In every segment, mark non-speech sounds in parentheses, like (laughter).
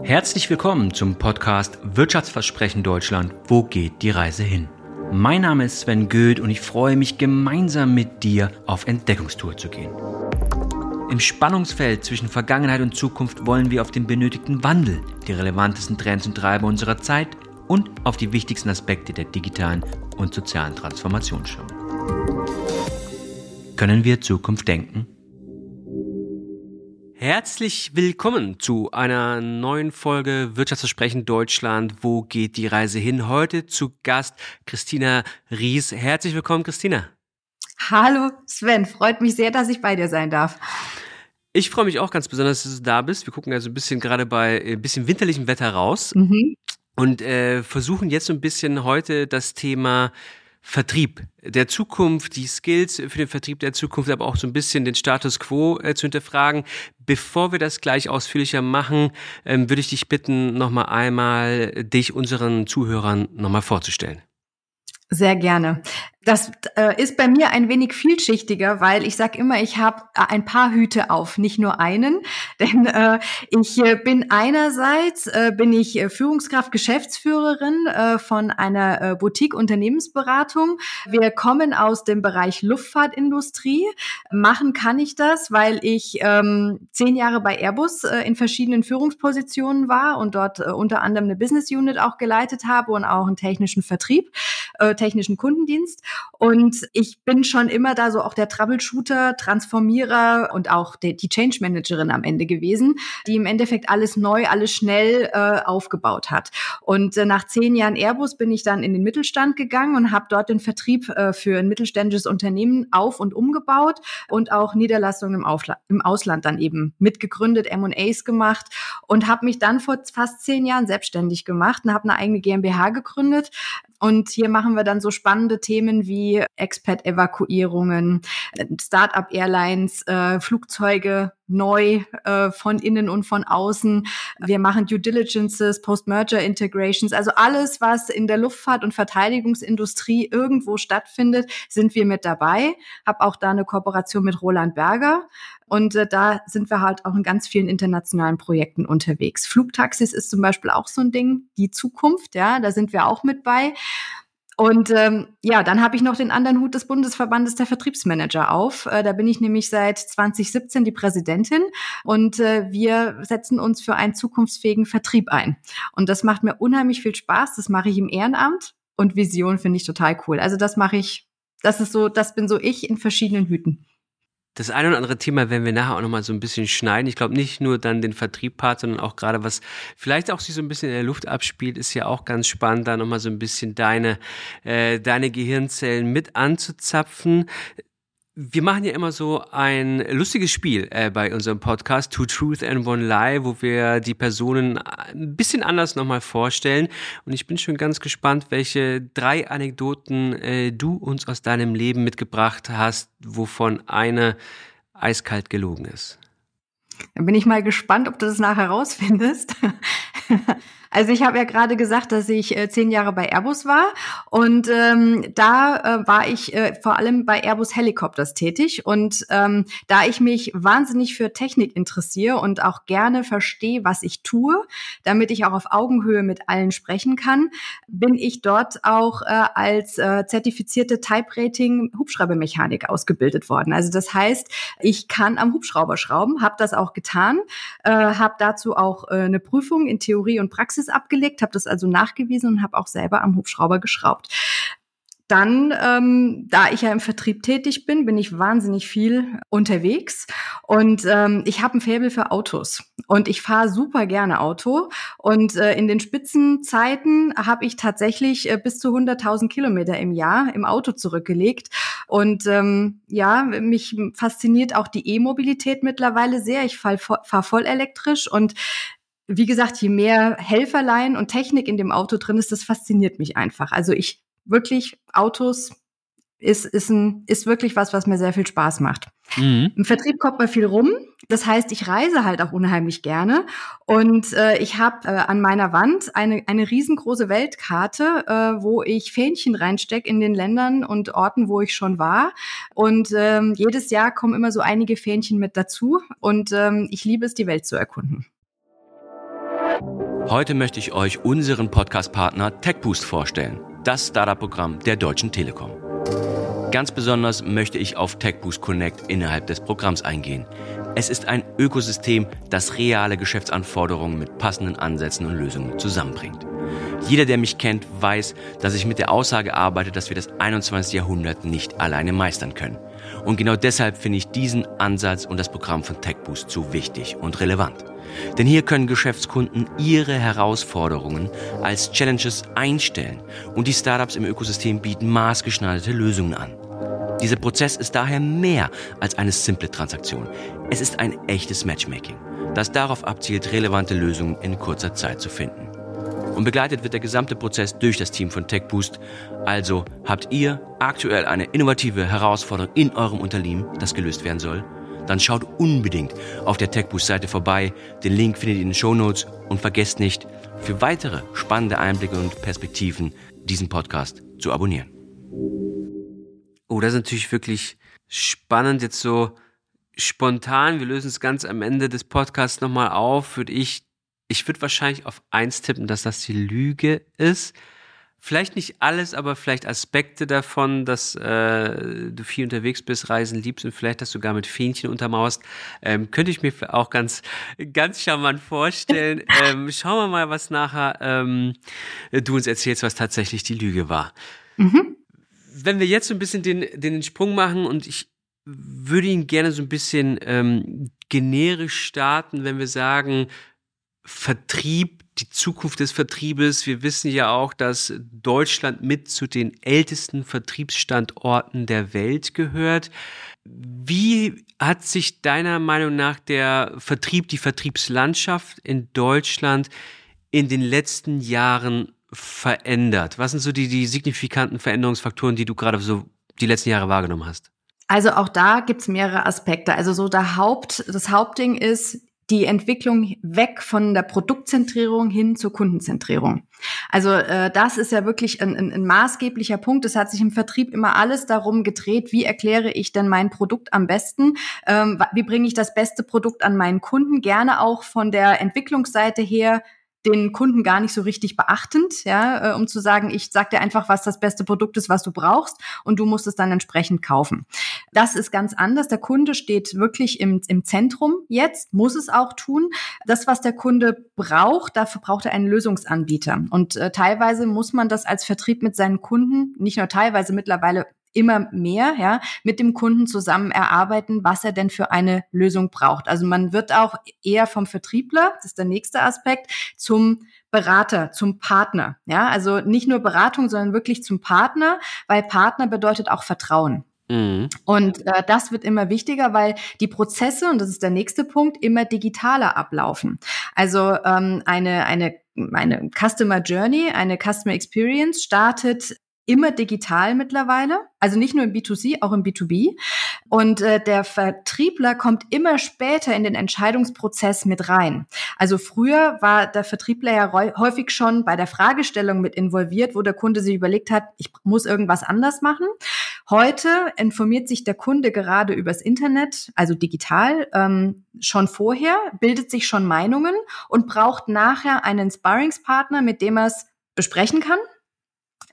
Herzlich willkommen zum Podcast Wirtschaftsversprechen Deutschland. Wo geht die Reise hin? Mein Name ist Sven Goeth und ich freue mich gemeinsam mit dir auf Entdeckungstour zu gehen. Im Spannungsfeld zwischen Vergangenheit und Zukunft wollen wir auf den benötigten Wandel, die relevantesten Trends und Treiber unserer Zeit und auf die wichtigsten Aspekte der digitalen und sozialen Transformation schauen. Können wir Zukunft denken? Herzlich willkommen zu einer neuen Folge Wirtschaftsversprechen Deutschland. Wo geht die Reise hin? Heute zu Gast Christina Ries. Herzlich willkommen, Christina. Hallo Sven, freut mich sehr, dass ich bei dir sein darf. Ich freue mich auch ganz besonders, dass du da bist. Wir gucken also ein bisschen gerade bei ein äh, bisschen winterlichem Wetter raus mhm. und äh, versuchen jetzt so ein bisschen heute das Thema Vertrieb der Zukunft, die Skills für den Vertrieb der Zukunft, aber auch so ein bisschen den Status quo äh, zu hinterfragen. Bevor wir das gleich ausführlicher machen, ähm, würde ich dich bitten, nochmal einmal dich unseren Zuhörern nochmal vorzustellen. Sehr gerne. Das äh, ist bei mir ein wenig vielschichtiger, weil ich sage immer, ich habe äh, ein paar Hüte auf, nicht nur einen. (laughs) Denn äh, ich äh, bin einerseits äh, bin ich Führungskraft, Geschäftsführerin von einer Boutique-Unternehmensberatung. Wir kommen aus dem Bereich Luftfahrtindustrie. Machen kann ich das, weil ich ähm, zehn Jahre bei Airbus in verschiedenen Führungspositionen war und dort unter anderem eine Business Unit auch geleitet habe und auch einen technischen Vertrieb, technischen Kundendienst. Und ich bin schon immer da so auch der Troubleshooter, Transformierer und auch die, Change Managerin am Ende gewesen, die im Endeffekt alles neu, alles schnell äh, aufgebaut hat. Und äh, nach zehn Jahren Airbus bin ich dann in den Mittelstand gegangen und habe dort den Vertrieb äh, für ein mittelständisches Unternehmen auf und umgebaut und auch Niederlassungen im, Aufla im Ausland dann eben mitgegründet, M&As gemacht und habe mich dann vor fast zehn Jahren selbstständig gemacht und habe eine eigene GmbH gegründet, und hier machen wir dann so spannende Themen wie Expat-Evakuierungen, Start-up-Airlines, äh, Flugzeuge neu äh, von innen und von außen. Wir machen Due Diligences, Post-Merger Integrations, also alles, was in der Luftfahrt- und Verteidigungsindustrie irgendwo stattfindet, sind wir mit dabei. Hab auch da eine Kooperation mit Roland Berger. Und äh, da sind wir halt auch in ganz vielen internationalen Projekten unterwegs. Flugtaxis ist zum Beispiel auch so ein Ding, die Zukunft, ja, da sind wir auch mit bei. Und ähm, ja, dann habe ich noch den anderen Hut des Bundesverbandes der Vertriebsmanager auf. Äh, da bin ich nämlich seit 2017 die Präsidentin und äh, wir setzen uns für einen zukunftsfähigen Vertrieb ein. Und das macht mir unheimlich viel Spaß. Das mache ich im Ehrenamt und Vision finde ich total cool. Also das mache ich, das ist so, das bin so ich in verschiedenen Hüten. Das eine oder andere Thema werden wir nachher auch nochmal so ein bisschen schneiden. Ich glaube nicht nur dann den Vertrieb-Part, sondern auch gerade was vielleicht auch sich so ein bisschen in der Luft abspielt, ist ja auch ganz spannend, da nochmal so ein bisschen deine, äh, deine Gehirnzellen mit anzuzapfen. Wir machen ja immer so ein lustiges Spiel äh, bei unserem Podcast Two Truth and One Lie, wo wir die Personen ein bisschen anders nochmal vorstellen. Und ich bin schon ganz gespannt, welche drei Anekdoten äh, du uns aus deinem Leben mitgebracht hast, wovon eine eiskalt gelogen ist. Dann bin ich mal gespannt, ob du das nachher rausfindest. (laughs) Also ich habe ja gerade gesagt, dass ich äh, zehn Jahre bei Airbus war und ähm, da äh, war ich äh, vor allem bei Airbus Helicopters tätig und ähm, da ich mich wahnsinnig für Technik interessiere und auch gerne verstehe, was ich tue, damit ich auch auf Augenhöhe mit allen sprechen kann, bin ich dort auch äh, als äh, zertifizierte Type Rating Hubschraubermechanik ausgebildet worden. Also das heißt, ich kann am Hubschrauber schrauben, habe das auch getan, äh, habe dazu auch äh, eine Prüfung in Theorie und Praxis Praxis abgelegt, habe das also nachgewiesen und habe auch selber am Hubschrauber geschraubt. Dann, ähm, da ich ja im Vertrieb tätig bin, bin ich wahnsinnig viel unterwegs und ähm, ich habe ein Faible für Autos und ich fahre super gerne Auto und äh, in den Spitzenzeiten habe ich tatsächlich äh, bis zu 100.000 Kilometer im Jahr im Auto zurückgelegt und ähm, ja, mich fasziniert auch die E-Mobilität mittlerweile sehr. Ich fahre fahr voll elektrisch und wie gesagt, je mehr Helferlein und Technik in dem Auto drin ist, das fasziniert mich einfach. Also ich wirklich Autos ist, ist, ein, ist wirklich was, was mir sehr viel Spaß macht. Mhm. Im Vertrieb kommt man viel rum. Das heißt, ich reise halt auch unheimlich gerne. Und äh, ich habe äh, an meiner Wand eine, eine riesengroße Weltkarte, äh, wo ich Fähnchen reinstecke in den Ländern und Orten, wo ich schon war. Und ähm, jedes Jahr kommen immer so einige Fähnchen mit dazu. Und ähm, ich liebe es, die Welt zu erkunden. Heute möchte ich euch unseren Podcast-Partner TechBoost vorstellen, das Startup-Programm der Deutschen Telekom. Ganz besonders möchte ich auf TechBoost Connect innerhalb des Programms eingehen. Es ist ein Ökosystem, das reale Geschäftsanforderungen mit passenden Ansätzen und Lösungen zusammenbringt. Jeder, der mich kennt, weiß, dass ich mit der Aussage arbeite, dass wir das 21. Jahrhundert nicht alleine meistern können. Und genau deshalb finde ich diesen Ansatz und das Programm von TechBoost so wichtig und relevant. Denn hier können Geschäftskunden ihre Herausforderungen als Challenges einstellen und die Startups im Ökosystem bieten maßgeschneiderte Lösungen an. Dieser Prozess ist daher mehr als eine simple Transaktion. Es ist ein echtes Matchmaking, das darauf abzielt, relevante Lösungen in kurzer Zeit zu finden. Und begleitet wird der gesamte Prozess durch das Team von TechBoost. Also habt ihr aktuell eine innovative Herausforderung in eurem Unternehmen, das gelöst werden soll? Dann schaut unbedingt auf der TechBoost-Seite vorbei. Den Link findet ihr in den Show Notes und vergesst nicht, für weitere spannende Einblicke und Perspektiven diesen Podcast zu abonnieren. Oh, das ist natürlich wirklich spannend, jetzt so spontan. Wir lösen es ganz am Ende des Podcasts nochmal auf. Würde ich ich würde wahrscheinlich auf eins tippen, dass das die Lüge ist. Vielleicht nicht alles, aber vielleicht Aspekte davon, dass äh, du viel unterwegs bist, Reisen liebst und vielleicht das sogar mit Fähnchen untermauerst, ähm, könnte ich mir auch ganz, ganz charmant vorstellen. (laughs) ähm, schauen wir mal, was nachher ähm, du uns erzählst, was tatsächlich die Lüge war. Mhm. Wenn wir jetzt so ein bisschen den, den Sprung machen und ich würde ihn gerne so ein bisschen ähm, generisch starten, wenn wir sagen, Vertrieb, die Zukunft des Vertriebes. Wir wissen ja auch, dass Deutschland mit zu den ältesten Vertriebsstandorten der Welt gehört. Wie hat sich deiner Meinung nach der Vertrieb, die Vertriebslandschaft in Deutschland in den letzten Jahren verändert? Was sind so die, die signifikanten Veränderungsfaktoren, die du gerade so die letzten Jahre wahrgenommen hast? Also auch da gibt's mehrere Aspekte. Also so der Haupt, das Hauptding ist, die Entwicklung weg von der Produktzentrierung hin zur Kundenzentrierung. Also äh, das ist ja wirklich ein, ein, ein maßgeblicher Punkt. Es hat sich im Vertrieb immer alles darum gedreht, wie erkläre ich denn mein Produkt am besten, ähm, wie bringe ich das beste Produkt an meinen Kunden, gerne auch von der Entwicklungsseite her den Kunden gar nicht so richtig beachtend, ja, äh, um zu sagen, ich sag dir einfach, was das beste Produkt ist, was du brauchst, und du musst es dann entsprechend kaufen. Das ist ganz anders. Der Kunde steht wirklich im, im Zentrum jetzt, muss es auch tun. Das, was der Kunde braucht, dafür braucht er einen Lösungsanbieter. Und äh, teilweise muss man das als Vertrieb mit seinen Kunden, nicht nur teilweise mittlerweile immer mehr ja, mit dem Kunden zusammen erarbeiten, was er denn für eine Lösung braucht. Also man wird auch eher vom Vertriebler, das ist der nächste Aspekt, zum Berater, zum Partner. Ja, also nicht nur Beratung, sondern wirklich zum Partner, weil Partner bedeutet auch Vertrauen. Mhm. Und äh, das wird immer wichtiger, weil die Prozesse, und das ist der nächste Punkt, immer digitaler ablaufen. Also ähm, eine, eine eine Customer Journey, eine Customer Experience startet immer digital mittlerweile, also nicht nur im B2C, auch im B2B. Und äh, der Vertriebler kommt immer später in den Entscheidungsprozess mit rein. Also früher war der Vertriebler ja häufig schon bei der Fragestellung mit involviert, wo der Kunde sich überlegt hat, ich muss irgendwas anders machen. Heute informiert sich der Kunde gerade übers Internet, also digital, ähm, schon vorher, bildet sich schon Meinungen und braucht nachher einen Sparringspartner, mit dem er es besprechen kann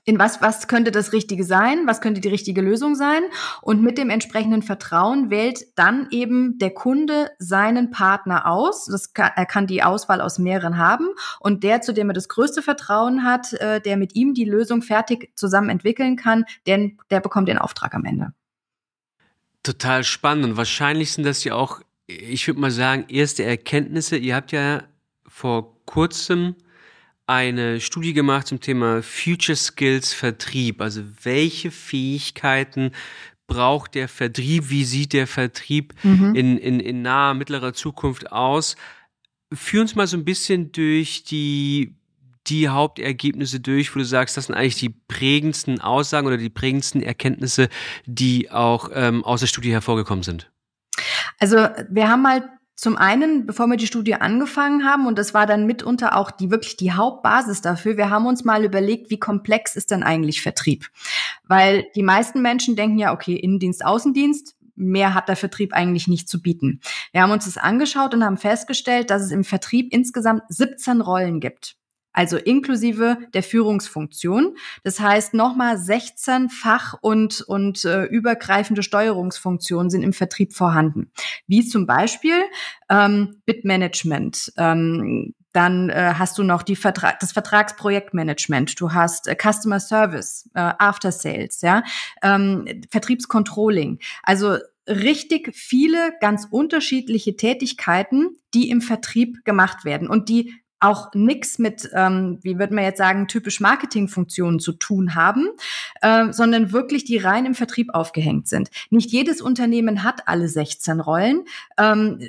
in was, was könnte das Richtige sein, was könnte die richtige Lösung sein. Und mit dem entsprechenden Vertrauen wählt dann eben der Kunde seinen Partner aus. Das kann, er kann die Auswahl aus mehreren haben. Und der, zu dem er das größte Vertrauen hat, äh, der mit ihm die Lösung fertig zusammen entwickeln kann, denn der bekommt den Auftrag am Ende. Total spannend. Und wahrscheinlich sind das ja auch, ich würde mal sagen, erste Erkenntnisse. Ihr habt ja vor kurzem eine Studie gemacht zum Thema Future Skills Vertrieb. Also welche Fähigkeiten braucht der Vertrieb? Wie sieht der Vertrieb mhm. in, in, in naher, mittlerer Zukunft aus? Führ uns mal so ein bisschen durch die, die Hauptergebnisse durch, wo du sagst, das sind eigentlich die prägendsten Aussagen oder die prägendsten Erkenntnisse, die auch ähm, aus der Studie hervorgekommen sind. Also wir haben mal zum einen, bevor wir die Studie angefangen haben, und das war dann mitunter auch die wirklich die Hauptbasis dafür, wir haben uns mal überlegt, wie komplex ist denn eigentlich Vertrieb? Weil die meisten Menschen denken ja, okay, Innendienst, Außendienst, mehr hat der Vertrieb eigentlich nicht zu bieten. Wir haben uns das angeschaut und haben festgestellt, dass es im Vertrieb insgesamt 17 Rollen gibt also inklusive der Führungsfunktion. Das heißt, nochmal 16 Fach- und, und äh, übergreifende Steuerungsfunktionen sind im Vertrieb vorhanden. Wie zum Beispiel ähm, Bitmanagement. Ähm, dann äh, hast du noch die Vertrag, das Vertragsprojektmanagement, du hast äh, Customer Service, äh, After Sales, ja, ähm, Vertriebscontrolling. Also richtig viele ganz unterschiedliche Tätigkeiten, die im Vertrieb gemacht werden und die auch nichts mit, ähm, wie würde man jetzt sagen, typisch Marketingfunktionen zu tun haben, äh, sondern wirklich die rein im Vertrieb aufgehängt sind. Nicht jedes Unternehmen hat alle 16 Rollen. Ähm,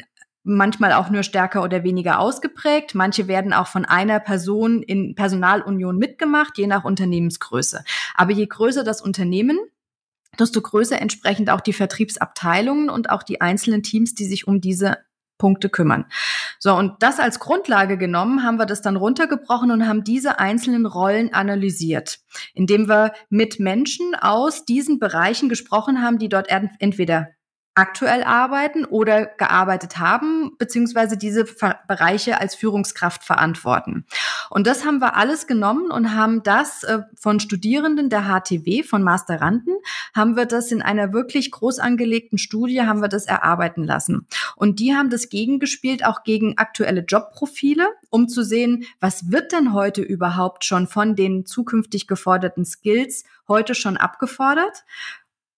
manchmal auch nur stärker oder weniger ausgeprägt. Manche werden auch von einer Person in Personalunion mitgemacht, je nach Unternehmensgröße. Aber je größer das Unternehmen, desto größer entsprechend auch die Vertriebsabteilungen und auch die einzelnen Teams, die sich um diese Punkte kümmern. So, und das als Grundlage genommen, haben wir das dann runtergebrochen und haben diese einzelnen Rollen analysiert, indem wir mit Menschen aus diesen Bereichen gesprochen haben, die dort entweder aktuell arbeiten oder gearbeitet haben, beziehungsweise diese Bereiche als Führungskraft verantworten. Und das haben wir alles genommen und haben das äh, von Studierenden der HTW, von Masteranden, haben wir das in einer wirklich groß angelegten Studie, haben wir das erarbeiten lassen. Und die haben das gegengespielt, auch gegen aktuelle Jobprofile, um zu sehen, was wird denn heute überhaupt schon von den zukünftig geforderten Skills heute schon abgefordert?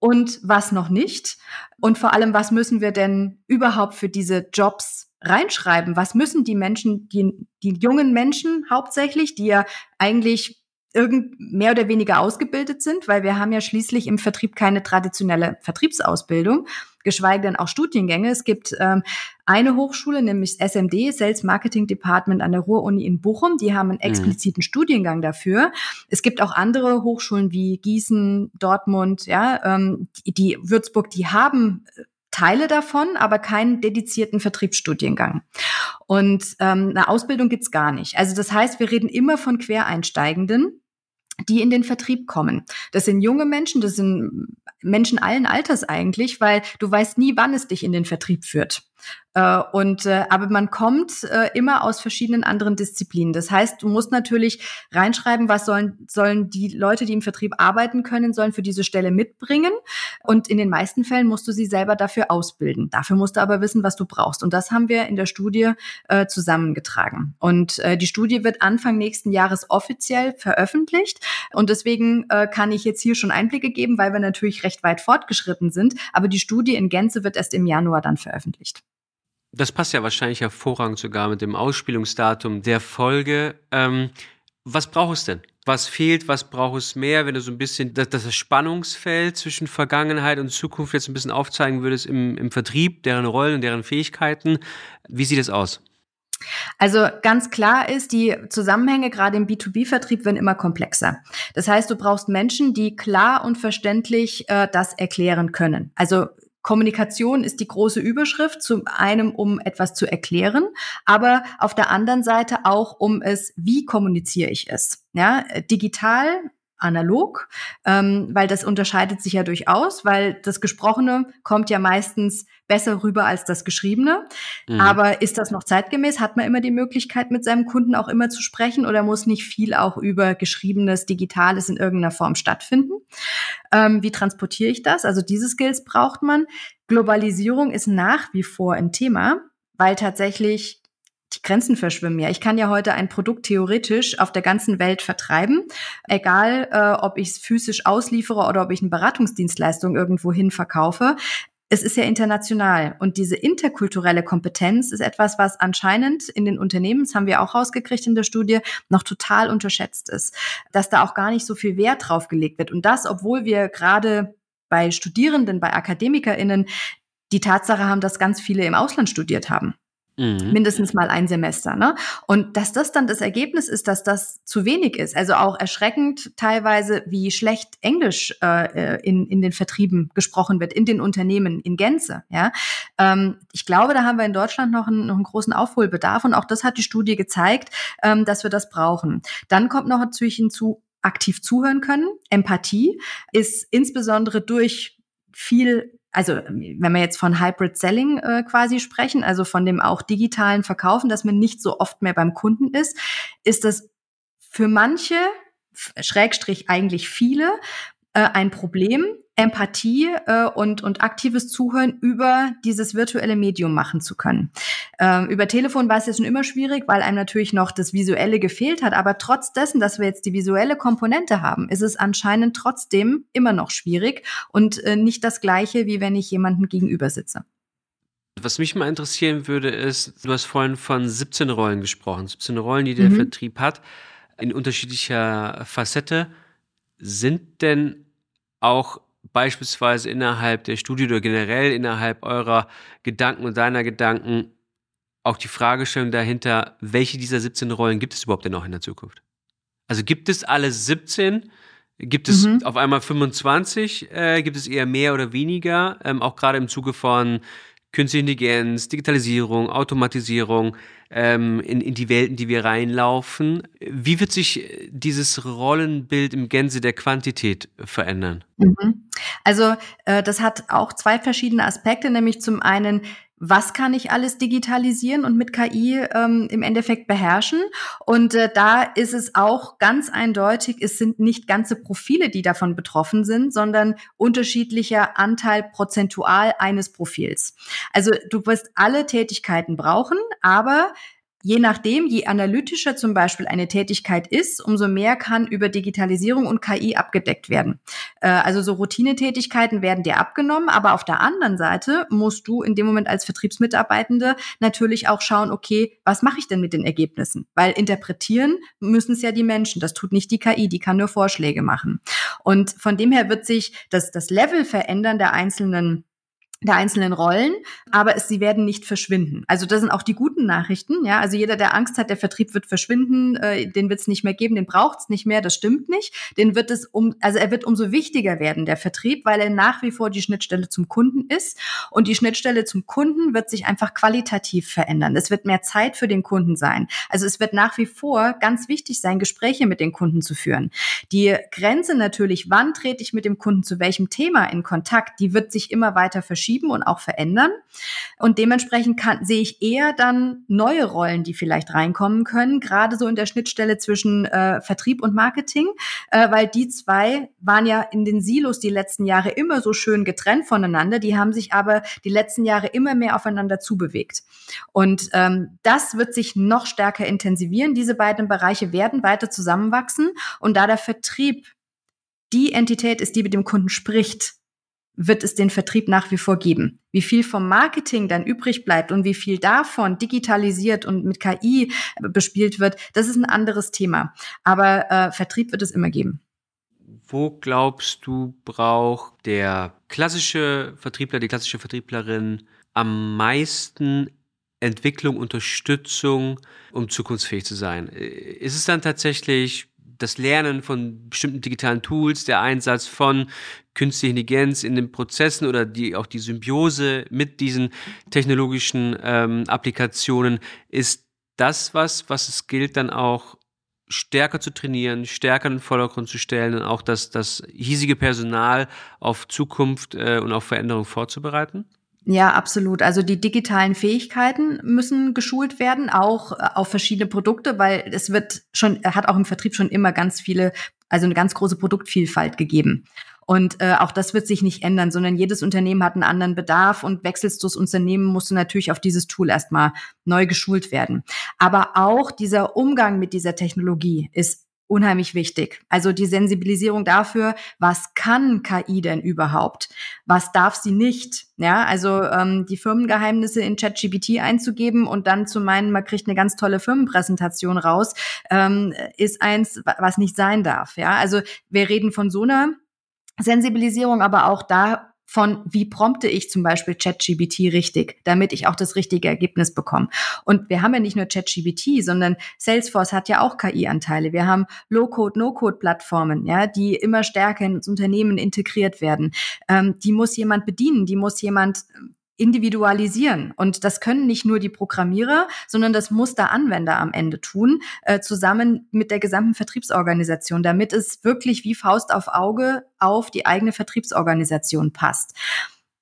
Und was noch nicht? Und vor allem, was müssen wir denn überhaupt für diese Jobs reinschreiben? Was müssen die Menschen, die, die jungen Menschen hauptsächlich, die ja eigentlich irgend mehr oder weniger ausgebildet sind, weil wir haben ja schließlich im Vertrieb keine traditionelle Vertriebsausbildung, geschweige denn auch Studiengänge. Es gibt ähm, eine Hochschule, nämlich SMD, Sales Marketing Department an der Ruhr-Uni in Bochum, die haben einen mhm. expliziten mhm. Studiengang dafür. Es gibt auch andere Hochschulen wie Gießen, Dortmund, ja, ähm, die, die Würzburg, die haben äh, Teile davon, aber keinen dedizierten Vertriebsstudiengang. Und ähm, eine Ausbildung gibt's gar nicht. Also das heißt, wir reden immer von Quereinsteigenden die in den Vertrieb kommen. Das sind junge Menschen, das sind Menschen allen Alters eigentlich, weil du weißt nie, wann es dich in den Vertrieb führt. Äh, und äh, aber man kommt äh, immer aus verschiedenen anderen Disziplinen. Das heißt, du musst natürlich reinschreiben, was sollen sollen die Leute, die im Vertrieb arbeiten können, sollen für diese Stelle mitbringen. Und in den meisten Fällen musst du sie selber dafür ausbilden. Dafür musst du aber wissen, was du brauchst. Und das haben wir in der Studie äh, zusammengetragen. Und äh, die Studie wird Anfang nächsten Jahres offiziell veröffentlicht. Und deswegen äh, kann ich jetzt hier schon Einblicke geben, weil wir natürlich recht weit fortgeschritten sind. Aber die Studie in Gänze wird erst im Januar dann veröffentlicht. Das passt ja wahrscheinlich hervorragend sogar mit dem Ausspielungsdatum der Folge. Ähm, was braucht es denn? Was fehlt? Was braucht es mehr? Wenn du so ein bisschen das, das Spannungsfeld zwischen Vergangenheit und Zukunft jetzt ein bisschen aufzeigen würdest im, im Vertrieb, deren Rollen und deren Fähigkeiten. Wie sieht es aus? Also ganz klar ist, die Zusammenhänge gerade im B2B-Vertrieb werden immer komplexer. Das heißt, du brauchst Menschen, die klar und verständlich äh, das erklären können. Also Kommunikation ist die große Überschrift, zum einen, um etwas zu erklären, aber auf der anderen Seite auch, um es, wie kommuniziere ich es? Ja, digital analog, ähm, weil das unterscheidet sich ja durchaus, weil das Gesprochene kommt ja meistens besser rüber als das Geschriebene. Mhm. Aber ist das noch zeitgemäß? Hat man immer die Möglichkeit, mit seinem Kunden auch immer zu sprechen oder muss nicht viel auch über Geschriebenes, Digitales in irgendeiner Form stattfinden? Ähm, wie transportiere ich das? Also diese Skills braucht man. Globalisierung ist nach wie vor ein Thema, weil tatsächlich die Grenzen verschwimmen ja. Ich kann ja heute ein Produkt theoretisch auf der ganzen Welt vertreiben, egal äh, ob ich es physisch ausliefere oder ob ich eine Beratungsdienstleistung irgendwo hin verkaufe. Es ist ja international und diese interkulturelle Kompetenz ist etwas, was anscheinend in den Unternehmen, das haben wir auch rausgekriegt in der Studie, noch total unterschätzt ist, dass da auch gar nicht so viel Wert drauf gelegt wird und das, obwohl wir gerade bei Studierenden, bei AkademikerInnen die Tatsache haben, dass ganz viele im Ausland studiert haben. Mhm. Mindestens mal ein Semester. Ne? Und dass das dann das Ergebnis ist, dass das zu wenig ist. Also auch erschreckend teilweise, wie schlecht Englisch äh, in, in den Vertrieben gesprochen wird, in den Unternehmen in Gänze. Ja? Ähm, ich glaube, da haben wir in Deutschland noch einen, noch einen großen Aufholbedarf. Und auch das hat die Studie gezeigt, ähm, dass wir das brauchen. Dann kommt noch natürlich hinzu, aktiv zuhören können. Empathie ist insbesondere durch viel also wenn wir jetzt von Hybrid Selling äh, quasi sprechen, also von dem auch digitalen Verkaufen, dass man nicht so oft mehr beim Kunden ist, ist das für manche, Schrägstrich eigentlich viele, äh, ein Problem, Empathie äh, und, und aktives Zuhören über dieses virtuelle Medium machen zu können. Ähm, über Telefon war es ja schon immer schwierig, weil einem natürlich noch das Visuelle gefehlt hat. Aber trotz dessen, dass wir jetzt die visuelle Komponente haben, ist es anscheinend trotzdem immer noch schwierig und äh, nicht das Gleiche, wie wenn ich jemanden gegenüber sitze. Was mich mal interessieren würde, ist, du hast vorhin von 17 Rollen gesprochen, 17 Rollen, die der mhm. Vertrieb hat, in unterschiedlicher Facette. Sind denn auch beispielsweise innerhalb der Studie oder generell innerhalb eurer Gedanken und deiner Gedanken auch die Fragestellung dahinter, welche dieser 17 Rollen gibt es überhaupt denn noch in der Zukunft? Also gibt es alle 17? Gibt es mhm. auf einmal 25? Äh, gibt es eher mehr oder weniger? Ähm, auch gerade im Zuge von Künstliche Intelligenz, Digitalisierung, Automatisierung ähm, in, in die Welten, die wir reinlaufen. Wie wird sich dieses Rollenbild im Gänse der Quantität verändern? Mhm. Also äh, das hat auch zwei verschiedene Aspekte, nämlich zum einen was kann ich alles digitalisieren und mit KI ähm, im Endeffekt beherrschen. Und äh, da ist es auch ganz eindeutig, es sind nicht ganze Profile, die davon betroffen sind, sondern unterschiedlicher Anteil prozentual eines Profils. Also du wirst alle Tätigkeiten brauchen, aber Je nachdem, je analytischer zum Beispiel eine Tätigkeit ist, umso mehr kann über Digitalisierung und KI abgedeckt werden. Äh, also so Routinetätigkeiten werden dir abgenommen, aber auf der anderen Seite musst du in dem Moment als Vertriebsmitarbeitende natürlich auch schauen, okay, was mache ich denn mit den Ergebnissen? Weil interpretieren müssen es ja die Menschen, das tut nicht die KI, die kann nur Vorschläge machen. Und von dem her wird sich das, das Level verändern der einzelnen der einzelnen Rollen, aber es, sie werden nicht verschwinden. Also das sind auch die guten Nachrichten. Ja, also jeder, der Angst hat, der Vertrieb wird verschwinden, äh, den wird es nicht mehr geben, den braucht es nicht mehr. Das stimmt nicht. Den wird es um, also er wird umso wichtiger werden der Vertrieb, weil er nach wie vor die Schnittstelle zum Kunden ist und die Schnittstelle zum Kunden wird sich einfach qualitativ verändern. Es wird mehr Zeit für den Kunden sein. Also es wird nach wie vor ganz wichtig sein, Gespräche mit den Kunden zu führen. Die Grenze natürlich, wann trete ich mit dem Kunden zu welchem Thema in Kontakt, die wird sich immer weiter verschieben verschieben und auch verändern. Und dementsprechend kann, sehe ich eher dann neue Rollen, die vielleicht reinkommen können, gerade so in der Schnittstelle zwischen äh, Vertrieb und Marketing, äh, weil die zwei waren ja in den Silos die letzten Jahre immer so schön getrennt voneinander. Die haben sich aber die letzten Jahre immer mehr aufeinander zubewegt. Und ähm, das wird sich noch stärker intensivieren. Diese beiden Bereiche werden weiter zusammenwachsen. Und da der Vertrieb die Entität ist, die mit dem Kunden spricht, wird es den Vertrieb nach wie vor geben. Wie viel vom Marketing dann übrig bleibt und wie viel davon digitalisiert und mit KI bespielt wird, das ist ein anderes Thema. Aber äh, Vertrieb wird es immer geben. Wo glaubst du, braucht der klassische Vertriebler, die klassische Vertrieblerin am meisten Entwicklung, Unterstützung, um zukunftsfähig zu sein? Ist es dann tatsächlich das Lernen von bestimmten digitalen Tools, der Einsatz von künstlicher Intelligenz in den Prozessen oder die, auch die Symbiose mit diesen technologischen ähm, Applikationen ist das was, was es gilt dann auch stärker zu trainieren, stärker in den Vordergrund zu stellen und auch das, das hiesige Personal auf Zukunft äh, und auf Veränderung vorzubereiten? Ja, absolut. Also die digitalen Fähigkeiten müssen geschult werden, auch äh, auf verschiedene Produkte, weil es wird schon, hat auch im Vertrieb schon immer ganz viele, also eine ganz große Produktvielfalt gegeben. Und äh, auch das wird sich nicht ändern, sondern jedes Unternehmen hat einen anderen Bedarf und wechselst du das Unternehmen, musst du natürlich auf dieses Tool erstmal neu geschult werden. Aber auch dieser Umgang mit dieser Technologie ist unheimlich wichtig. Also die Sensibilisierung dafür, was kann KI denn überhaupt? Was darf sie nicht? Ja, also ähm, die Firmengeheimnisse in ChatGPT einzugeben und dann zu meinen, man kriegt eine ganz tolle Firmenpräsentation raus, ähm, ist eins, was nicht sein darf. Ja, also wir reden von so einer Sensibilisierung, aber auch da von wie prompte ich zum Beispiel ChatGBT richtig, damit ich auch das richtige Ergebnis bekomme. Und wir haben ja nicht nur ChatGBT, sondern Salesforce hat ja auch KI-Anteile. Wir haben Low-Code, No-Code-Plattformen, ja, die immer stärker ins Unternehmen integriert werden. Ähm, die muss jemand bedienen, die muss jemand individualisieren. Und das können nicht nur die Programmierer, sondern das muss der Anwender am Ende tun, äh, zusammen mit der gesamten Vertriebsorganisation, damit es wirklich wie Faust auf Auge auf die eigene Vertriebsorganisation passt.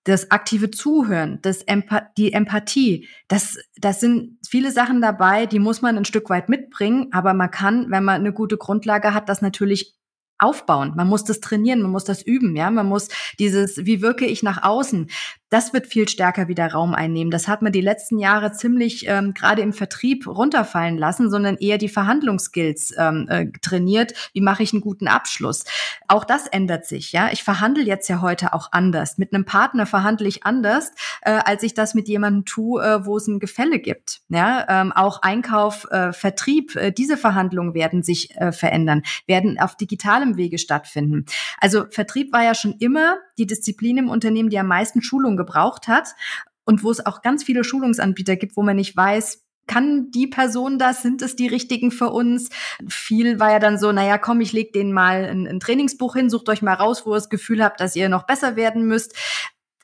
das aktive Zuhören, das Empa die Empathie, das, das sind viele Sachen dabei, die muss man ein Stück weit mitbringen, aber man kann, wenn man eine gute Grundlage hat, das natürlich aufbauen. Man muss das trainieren, man muss das üben, ja. Man muss dieses, wie wirke ich nach außen? Das wird viel stärker wieder Raum einnehmen. Das hat man die letzten Jahre ziemlich ähm, gerade im Vertrieb runterfallen lassen, sondern eher die Verhandlungsskills ähm, äh, trainiert. Wie mache ich einen guten Abschluss? Auch das ändert sich, ja. Ich verhandle jetzt ja heute auch anders. Mit einem Partner verhandle ich anders, äh, als ich das mit jemandem tue, äh, wo es ein Gefälle gibt. Ja, ähm, auch Einkauf, äh, Vertrieb, äh, diese Verhandlungen werden sich äh, verändern, werden auf digitalem Wege stattfinden. Also Vertrieb war ja schon immer die Disziplin im Unternehmen, die am meisten Schulung gebraucht hat und wo es auch ganz viele Schulungsanbieter gibt, wo man nicht weiß, kann die Person das? Sind es die richtigen für uns? Viel war ja dann so, naja, komm, ich leg denen mal ein, ein Trainingsbuch hin, sucht euch mal raus, wo ihr das Gefühl habt, dass ihr noch besser werden müsst.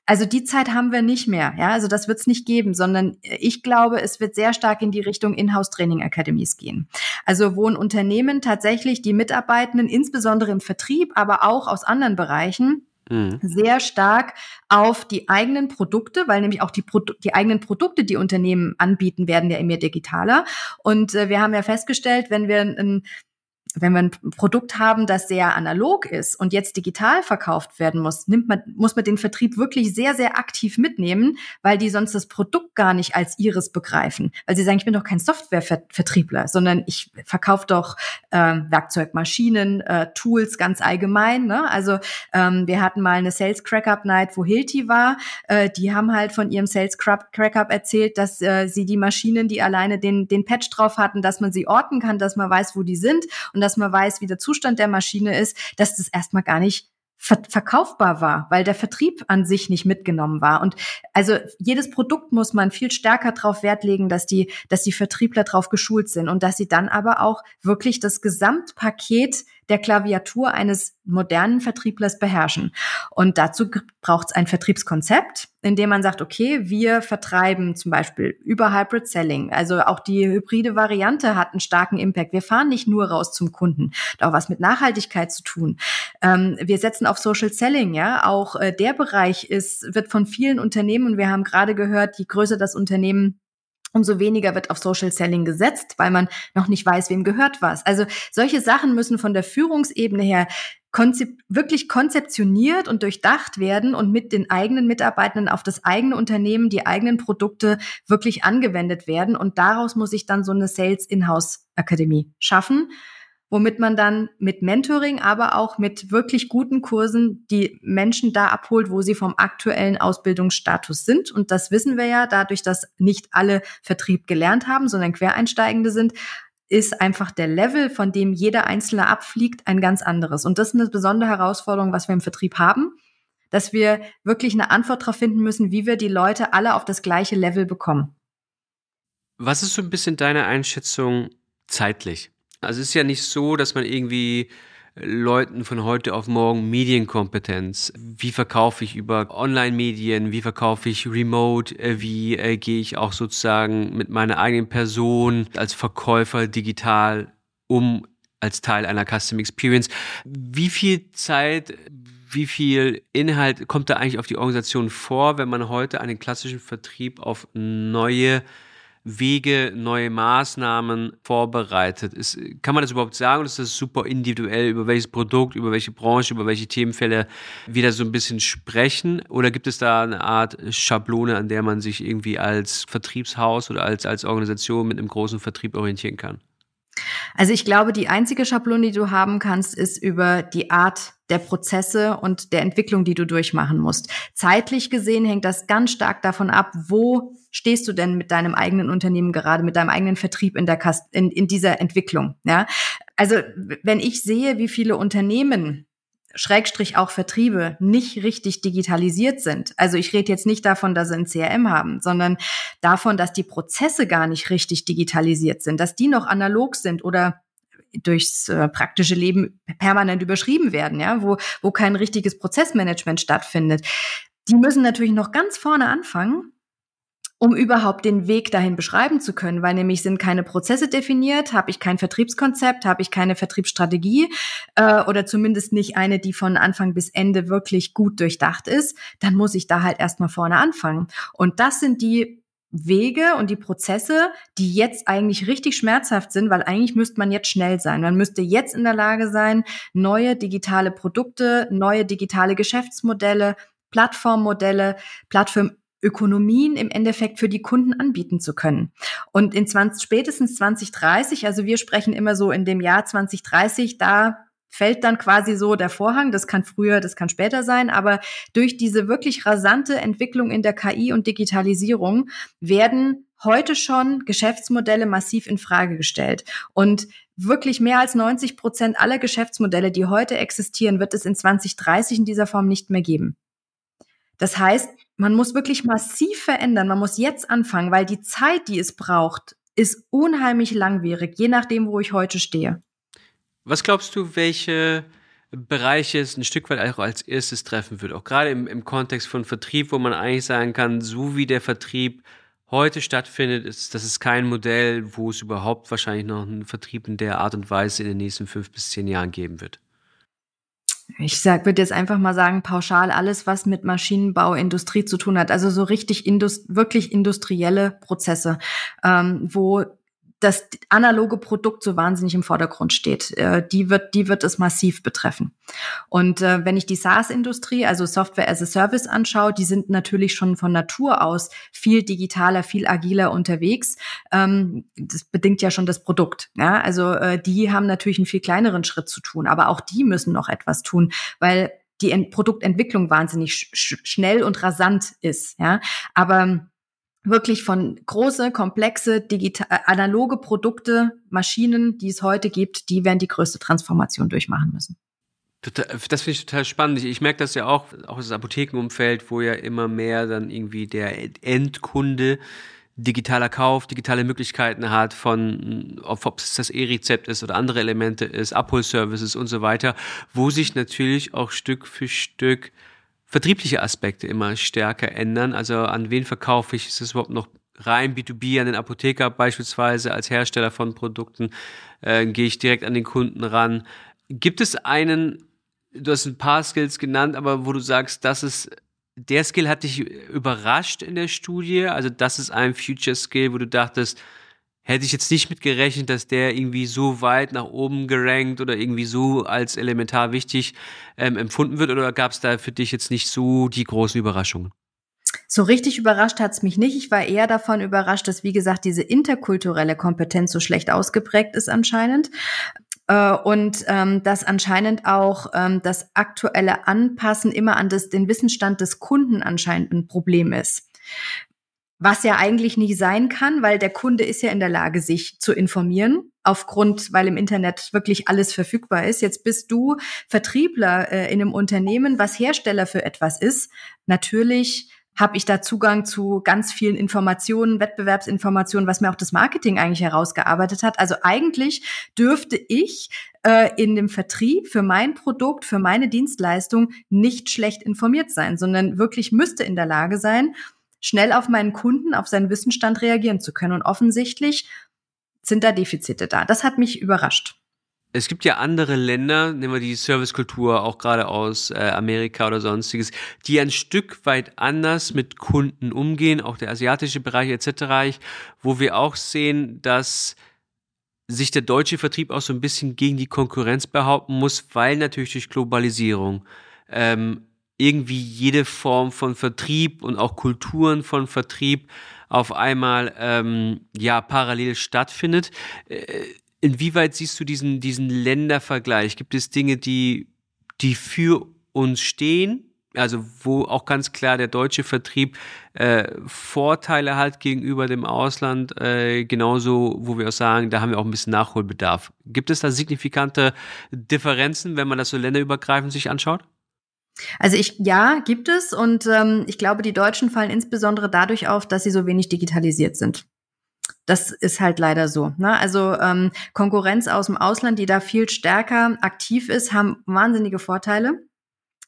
Also die Zeit haben wir nicht mehr, ja, also das wird es nicht geben, sondern ich glaube, es wird sehr stark in die Richtung Inhouse Training Academies gehen. Also wo ein Unternehmen tatsächlich die Mitarbeitenden, insbesondere im Vertrieb, aber auch aus anderen Bereichen, Mhm. sehr stark auf die eigenen Produkte, weil nämlich auch die, Produ die eigenen Produkte, die Unternehmen anbieten, werden ja immer digitaler. Und äh, wir haben ja festgestellt, wenn wir ein, wenn wir ein Produkt haben, das sehr analog ist und jetzt digital verkauft werden muss, nimmt man, muss man den Vertrieb wirklich sehr, sehr aktiv mitnehmen, weil die sonst das Produkt gar nicht als ihres begreifen. Weil sie sagen, ich bin doch kein Softwarevertriebler, sondern ich verkaufe doch äh, Werkzeugmaschinen, äh, Tools ganz allgemein. Ne? Also ähm, wir hatten mal eine Sales Crack-Up Night, wo Hilti war. Äh, die haben halt von ihrem Sales Crack-Up erzählt, dass äh, sie die Maschinen, die alleine den, den Patch drauf hatten, dass man sie orten kann, dass man weiß, wo die sind dass man weiß, wie der Zustand der Maschine ist, dass das erstmal gar nicht ver verkaufbar war, weil der Vertrieb an sich nicht mitgenommen war. Und also jedes Produkt muss man viel stärker darauf Wert legen, dass die, dass die Vertriebler darauf geschult sind und dass sie dann aber auch wirklich das Gesamtpaket der Klaviatur eines modernen Vertrieblers beherrschen. Und dazu braucht es ein Vertriebskonzept, in dem man sagt, okay, wir vertreiben zum Beispiel über Hybrid Selling. Also auch die hybride Variante hat einen starken Impact. Wir fahren nicht nur raus zum Kunden, hat auch was mit Nachhaltigkeit zu tun. Ähm, wir setzen auf Social Selling, ja. Auch äh, der Bereich ist, wird von vielen Unternehmen, und wir haben gerade gehört, je größer das Unternehmen umso weniger wird auf Social Selling gesetzt, weil man noch nicht weiß, wem gehört was. Also solche Sachen müssen von der Führungsebene her konzep wirklich konzeptioniert und durchdacht werden und mit den eigenen Mitarbeitenden auf das eigene Unternehmen, die eigenen Produkte wirklich angewendet werden. Und daraus muss ich dann so eine Sales Inhouse Akademie schaffen womit man dann mit Mentoring, aber auch mit wirklich guten Kursen die Menschen da abholt, wo sie vom aktuellen Ausbildungsstatus sind. Und das wissen wir ja, dadurch, dass nicht alle Vertrieb gelernt haben, sondern Quereinsteigende sind, ist einfach der Level, von dem jeder Einzelne abfliegt, ein ganz anderes. Und das ist eine besondere Herausforderung, was wir im Vertrieb haben, dass wir wirklich eine Antwort darauf finden müssen, wie wir die Leute alle auf das gleiche Level bekommen. Was ist so ein bisschen deine Einschätzung zeitlich? Also es ist ja nicht so, dass man irgendwie Leuten von heute auf morgen Medienkompetenz. Wie verkaufe ich über Online-Medien? Wie verkaufe ich remote? Äh, wie äh, gehe ich auch sozusagen mit meiner eigenen Person als Verkäufer digital um als Teil einer Custom Experience? Wie viel Zeit, wie viel Inhalt kommt da eigentlich auf die Organisation vor, wenn man heute einen klassischen Vertrieb auf neue Wege, neue Maßnahmen vorbereitet. Ist, kann man das überhaupt sagen? Ist das super individuell, über welches Produkt, über welche Branche, über welche Themenfälle wieder so ein bisschen sprechen? Oder gibt es da eine Art Schablone, an der man sich irgendwie als Vertriebshaus oder als, als Organisation mit einem großen Vertrieb orientieren kann? Also ich glaube, die einzige Schablone, die du haben kannst, ist über die Art der Prozesse und der Entwicklung, die du durchmachen musst. Zeitlich gesehen hängt das ganz stark davon ab, wo stehst du denn mit deinem eigenen Unternehmen gerade, mit deinem eigenen Vertrieb in der Kast in, in dieser Entwicklung. Ja? Also wenn ich sehe, wie viele Unternehmen Schrägstrich auch Vertriebe nicht richtig digitalisiert sind. Also ich rede jetzt nicht davon, dass sie ein CRM haben, sondern davon, dass die Prozesse gar nicht richtig digitalisiert sind, dass die noch analog sind oder durchs äh, praktische Leben permanent überschrieben werden, ja, wo, wo kein richtiges Prozessmanagement stattfindet. Die müssen natürlich noch ganz vorne anfangen um überhaupt den Weg dahin beschreiben zu können, weil nämlich sind keine Prozesse definiert, habe ich kein Vertriebskonzept, habe ich keine Vertriebsstrategie äh, oder zumindest nicht eine, die von Anfang bis Ende wirklich gut durchdacht ist, dann muss ich da halt erstmal vorne anfangen. Und das sind die Wege und die Prozesse, die jetzt eigentlich richtig schmerzhaft sind, weil eigentlich müsste man jetzt schnell sein. Man müsste jetzt in der Lage sein, neue digitale Produkte, neue digitale Geschäftsmodelle, Plattformmodelle, Plattformökonomien im Endeffekt für die Kunden anbieten zu können. Und in 20, spätestens 2030, also wir sprechen immer so in dem Jahr 2030, da fällt dann quasi so der Vorhang. Das kann früher, das kann später sein, aber durch diese wirklich rasante Entwicklung in der KI und Digitalisierung werden heute schon Geschäftsmodelle massiv in Frage gestellt. Und wirklich mehr als 90 Prozent aller Geschäftsmodelle, die heute existieren, wird es in 2030 in dieser Form nicht mehr geben. Das heißt, man muss wirklich massiv verändern. Man muss jetzt anfangen, weil die Zeit, die es braucht, ist unheimlich langwierig, je nachdem, wo ich heute stehe. Was glaubst du, welche Bereiche es ein Stück weit auch als erstes treffen wird? Auch gerade im, im Kontext von Vertrieb, wo man eigentlich sagen kann, so wie der Vertrieb heute stattfindet, ist das ist kein Modell, wo es überhaupt wahrscheinlich noch einen Vertrieb in der Art und Weise in den nächsten fünf bis zehn Jahren geben wird. Ich sag, würde jetzt einfach mal sagen, pauschal alles, was mit Maschinenbau, Industrie zu tun hat. Also so richtig indust wirklich industrielle Prozesse, ähm, wo das analoge Produkt so wahnsinnig im Vordergrund steht. Äh, die wird, die wird es massiv betreffen. Und äh, wenn ich die SaaS-Industrie, also Software as a Service anschaue, die sind natürlich schon von Natur aus viel digitaler, viel agiler unterwegs. Ähm, das bedingt ja schon das Produkt. Ja? Also äh, die haben natürlich einen viel kleineren Schritt zu tun, aber auch die müssen noch etwas tun, weil die Ent Produktentwicklung wahnsinnig sch schnell und rasant ist. Ja? Aber wirklich von große, komplexe, digital, äh, analoge Produkte, Maschinen, die es heute gibt, die werden die größte Transformation durchmachen müssen. Das finde ich total spannend. Ich merke das ja auch, auch das Apothekenumfeld, wo ja immer mehr dann irgendwie der Endkunde digitaler Kauf, digitale Möglichkeiten hat von, ob es das E-Rezept ist oder andere Elemente ist, Abholservices und so weiter, wo sich natürlich auch Stück für Stück vertriebliche Aspekte immer stärker ändern. Also an wen verkaufe ich? Ist es überhaupt noch rein B2B an den Apotheker beispielsweise als Hersteller von Produkten? Äh, gehe ich direkt an den Kunden ran? Gibt es einen, du hast ein paar Skills genannt, aber wo du sagst, das ist der Skill hat dich überrascht in der Studie? Also das ist ein Future Skill, wo du dachtest, hätte ich jetzt nicht mit gerechnet, dass der irgendwie so weit nach oben gerankt oder irgendwie so als elementar wichtig ähm, empfunden wird? Oder gab es da für dich jetzt nicht so die großen Überraschungen? So richtig überrascht hat's mich nicht. Ich war eher davon überrascht, dass, wie gesagt, diese interkulturelle Kompetenz so schlecht ausgeprägt ist anscheinend. Äh, und ähm, dass anscheinend auch ähm, das aktuelle Anpassen immer an das, den Wissensstand des Kunden anscheinend ein Problem ist. Was ja eigentlich nicht sein kann, weil der Kunde ist ja in der Lage, sich zu informieren, aufgrund, weil im Internet wirklich alles verfügbar ist. Jetzt bist du Vertriebler äh, in einem Unternehmen, was Hersteller für etwas ist. Natürlich habe ich da Zugang zu ganz vielen Informationen, Wettbewerbsinformationen, was mir auch das Marketing eigentlich herausgearbeitet hat. Also eigentlich dürfte ich äh, in dem Vertrieb für mein Produkt, für meine Dienstleistung nicht schlecht informiert sein, sondern wirklich müsste in der Lage sein, schnell auf meinen Kunden, auf seinen Wissensstand reagieren zu können. Und offensichtlich sind da Defizite da. Das hat mich überrascht. Es gibt ja andere Länder, nehmen wir die Servicekultur auch gerade aus äh, Amerika oder sonstiges, die ein Stück weit anders mit Kunden umgehen, auch der asiatische Bereich etc., wo wir auch sehen, dass sich der deutsche Vertrieb auch so ein bisschen gegen die Konkurrenz behaupten muss, weil natürlich durch Globalisierung ähm, irgendwie jede Form von Vertrieb und auch Kulturen von Vertrieb auf einmal ähm, ja parallel stattfindet. Äh, inwieweit siehst du diesen diesen Ländervergleich? Gibt es Dinge, die die für uns stehen? Also wo auch ganz klar der deutsche Vertrieb äh, Vorteile hat gegenüber dem Ausland, äh, genauso wo wir auch sagen, da haben wir auch ein bisschen Nachholbedarf. Gibt es da signifikante Differenzen, wenn man das so länderübergreifend sich anschaut? Also ich ja, gibt es und ähm, ich glaube, die Deutschen fallen insbesondere dadurch auf, dass sie so wenig digitalisiert sind. Das ist halt leider so. Ne? Also ähm, Konkurrenz aus dem Ausland, die da viel stärker aktiv ist, haben wahnsinnige Vorteile,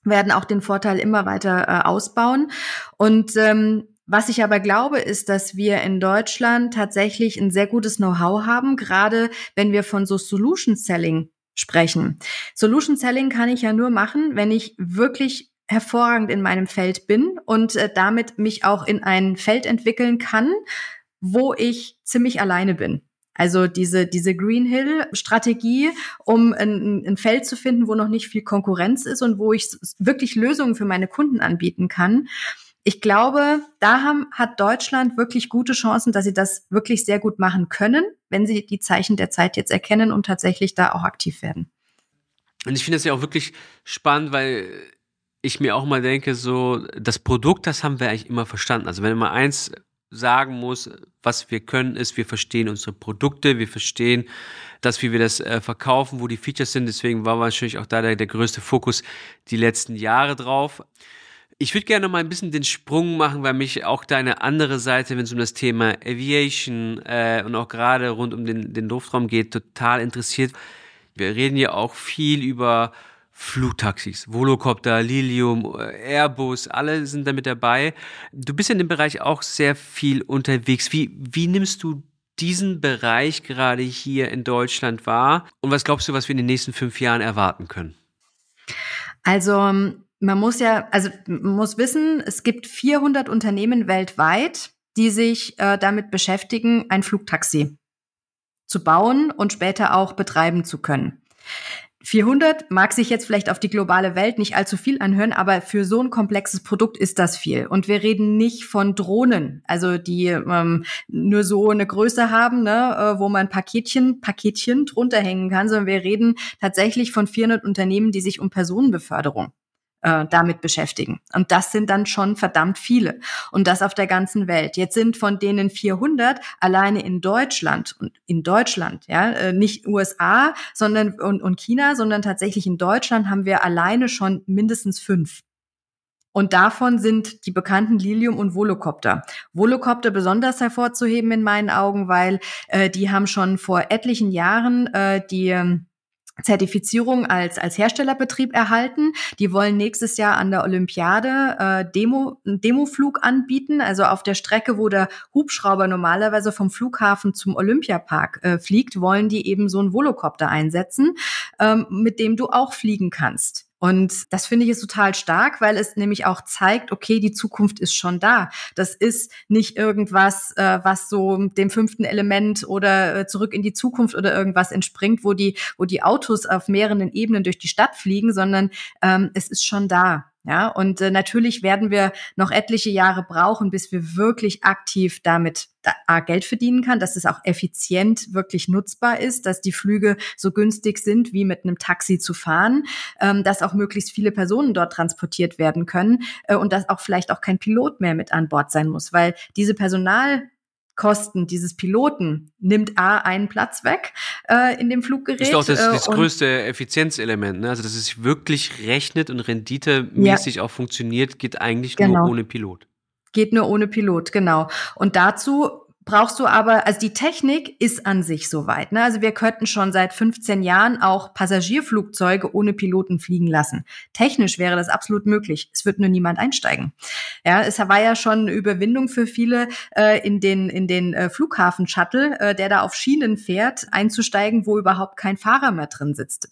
werden auch den Vorteil immer weiter äh, ausbauen. Und ähm, Was ich aber glaube, ist, dass wir in Deutschland tatsächlich ein sehr gutes Know-how haben, gerade wenn wir von so Solution Selling sprechen. Solution Selling kann ich ja nur machen, wenn ich wirklich hervorragend in meinem Feld bin und äh, damit mich auch in ein Feld entwickeln kann, wo ich ziemlich alleine bin. Also diese, diese Green Hill Strategie, um ein, ein Feld zu finden, wo noch nicht viel Konkurrenz ist und wo ich wirklich Lösungen für meine Kunden anbieten kann ich glaube, da haben, hat Deutschland wirklich gute Chancen, dass sie das wirklich sehr gut machen können, wenn sie die Zeichen der Zeit jetzt erkennen und tatsächlich da auch aktiv werden. Und ich finde es ja auch wirklich spannend, weil ich mir auch mal denke, so das Produkt, das haben wir eigentlich immer verstanden. Also wenn man eins sagen muss, was wir können, ist, wir verstehen unsere Produkte, wir verstehen das, wie wir das äh, verkaufen, wo die Features sind. Deswegen war wahrscheinlich auch da der, der größte Fokus die letzten Jahre drauf. Ich würde gerne mal ein bisschen den Sprung machen, weil mich auch deine andere Seite, wenn es um das Thema Aviation äh, und auch gerade rund um den, den Luftraum geht, total interessiert. Wir reden ja auch viel über Flugtaxis, Volocopter, Lilium, Airbus, alle sind da mit dabei. Du bist in dem Bereich auch sehr viel unterwegs. Wie, wie nimmst du diesen Bereich gerade hier in Deutschland wahr? Und was glaubst du, was wir in den nächsten fünf Jahren erwarten können? Also man muss ja, also muss wissen, es gibt 400 Unternehmen weltweit, die sich äh, damit beschäftigen, ein Flugtaxi zu bauen und später auch betreiben zu können. 400 mag sich jetzt vielleicht auf die globale Welt nicht allzu viel anhören, aber für so ein komplexes Produkt ist das viel. Und wir reden nicht von Drohnen, also die ähm, nur so eine Größe haben, ne, äh, wo man Paketchen, Paketchen drunter hängen kann, sondern wir reden tatsächlich von 400 Unternehmen, die sich um Personenbeförderung äh, damit beschäftigen. Und das sind dann schon verdammt viele. Und das auf der ganzen Welt. Jetzt sind von denen 400 alleine in Deutschland und in Deutschland, ja, äh, nicht USA, sondern und, und China, sondern tatsächlich in Deutschland haben wir alleine schon mindestens fünf. Und davon sind die bekannten Lilium und Volocopter. Volocopter besonders hervorzuheben in meinen Augen, weil äh, die haben schon vor etlichen Jahren äh, die ähm, Zertifizierung als, als Herstellerbetrieb erhalten. Die wollen nächstes Jahr an der Olympiade äh, Demo, einen Demoflug anbieten, also auf der Strecke, wo der Hubschrauber normalerweise vom Flughafen zum Olympiapark äh, fliegt, wollen die eben so einen Volocopter einsetzen, ähm, mit dem du auch fliegen kannst. Und das finde ich ist total stark, weil es nämlich auch zeigt, okay, die Zukunft ist schon da. Das ist nicht irgendwas, äh, was so dem fünften Element oder äh, zurück in die Zukunft oder irgendwas entspringt, wo die, wo die Autos auf mehreren Ebenen durch die Stadt fliegen, sondern ähm, es ist schon da. Ja, und äh, natürlich werden wir noch etliche Jahre brauchen, bis wir wirklich aktiv damit da, Geld verdienen kann, dass es auch effizient wirklich nutzbar ist, dass die Flüge so günstig sind, wie mit einem Taxi zu fahren, ähm, dass auch möglichst viele Personen dort transportiert werden können äh, und dass auch vielleicht auch kein Pilot mehr mit an Bord sein muss, weil diese Personal Kosten dieses Piloten nimmt A einen Platz weg äh, in dem Fluggerät. Das ist doch das, das äh, größte Effizienzelement. Ne? Also, dass es wirklich rechnet und renditemäßig ja. auch funktioniert, geht eigentlich genau. nur ohne Pilot. Geht nur ohne Pilot, genau. Und dazu brauchst du aber, also die Technik ist an sich soweit. Ne? Also wir könnten schon seit 15 Jahren auch Passagierflugzeuge ohne Piloten fliegen lassen. Technisch wäre das absolut möglich. Es wird nur niemand einsteigen. Ja, es war ja schon eine Überwindung für viele äh, in den in den äh, Flughafen-Shuttle, äh, der da auf Schienen fährt, einzusteigen, wo überhaupt kein Fahrer mehr drin sitzt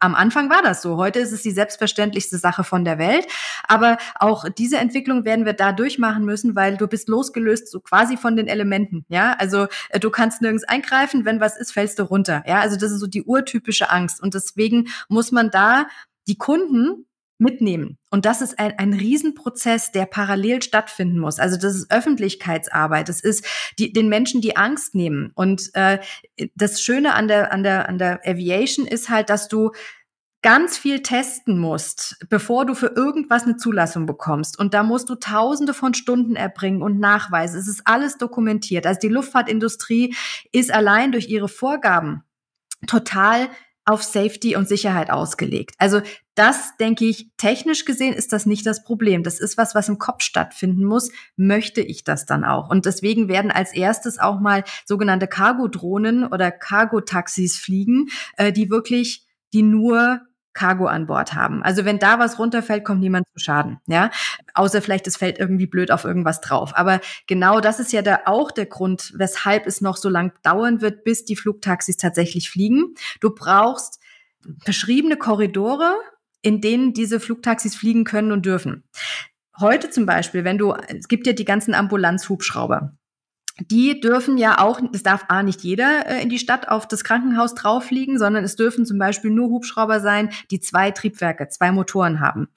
am Anfang war das so. Heute ist es die selbstverständlichste Sache von der Welt. Aber auch diese Entwicklung werden wir da durchmachen müssen, weil du bist losgelöst so quasi von den Elementen. Ja, also äh, du kannst nirgends eingreifen. Wenn was ist, fällst du runter. Ja, also das ist so die urtypische Angst. Und deswegen muss man da die Kunden mitnehmen. Und das ist ein, ein Riesenprozess, der parallel stattfinden muss. Also das ist Öffentlichkeitsarbeit. Das ist die, den Menschen die Angst nehmen. Und äh, das Schöne an der, an, der, an der Aviation ist halt, dass du ganz viel testen musst, bevor du für irgendwas eine Zulassung bekommst. Und da musst du tausende von Stunden erbringen und Nachweise. Es ist alles dokumentiert. Also die Luftfahrtindustrie ist allein durch ihre Vorgaben total auf Safety und Sicherheit ausgelegt. Also das denke ich, technisch gesehen ist das nicht das Problem. Das ist was, was im Kopf stattfinden muss. Möchte ich das dann auch? Und deswegen werden als erstes auch mal sogenannte Cargo-Drohnen oder Cargo-Taxis fliegen, äh, die wirklich, die nur Cargo an Bord haben. Also wenn da was runterfällt, kommt niemand zu Schaden, ja. Außer vielleicht es fällt irgendwie blöd auf irgendwas drauf. Aber genau das ist ja da auch der Grund, weshalb es noch so lang dauern wird, bis die Flugtaxis tatsächlich fliegen. Du brauchst beschriebene Korridore, in denen diese Flugtaxis fliegen können und dürfen. Heute zum Beispiel, wenn du, es gibt ja die ganzen Ambulanzhubschrauber die dürfen ja auch, das darf A nicht jeder äh, in die Stadt auf das Krankenhaus drauffliegen, sondern es dürfen zum Beispiel nur Hubschrauber sein, die zwei Triebwerke, zwei Motoren haben.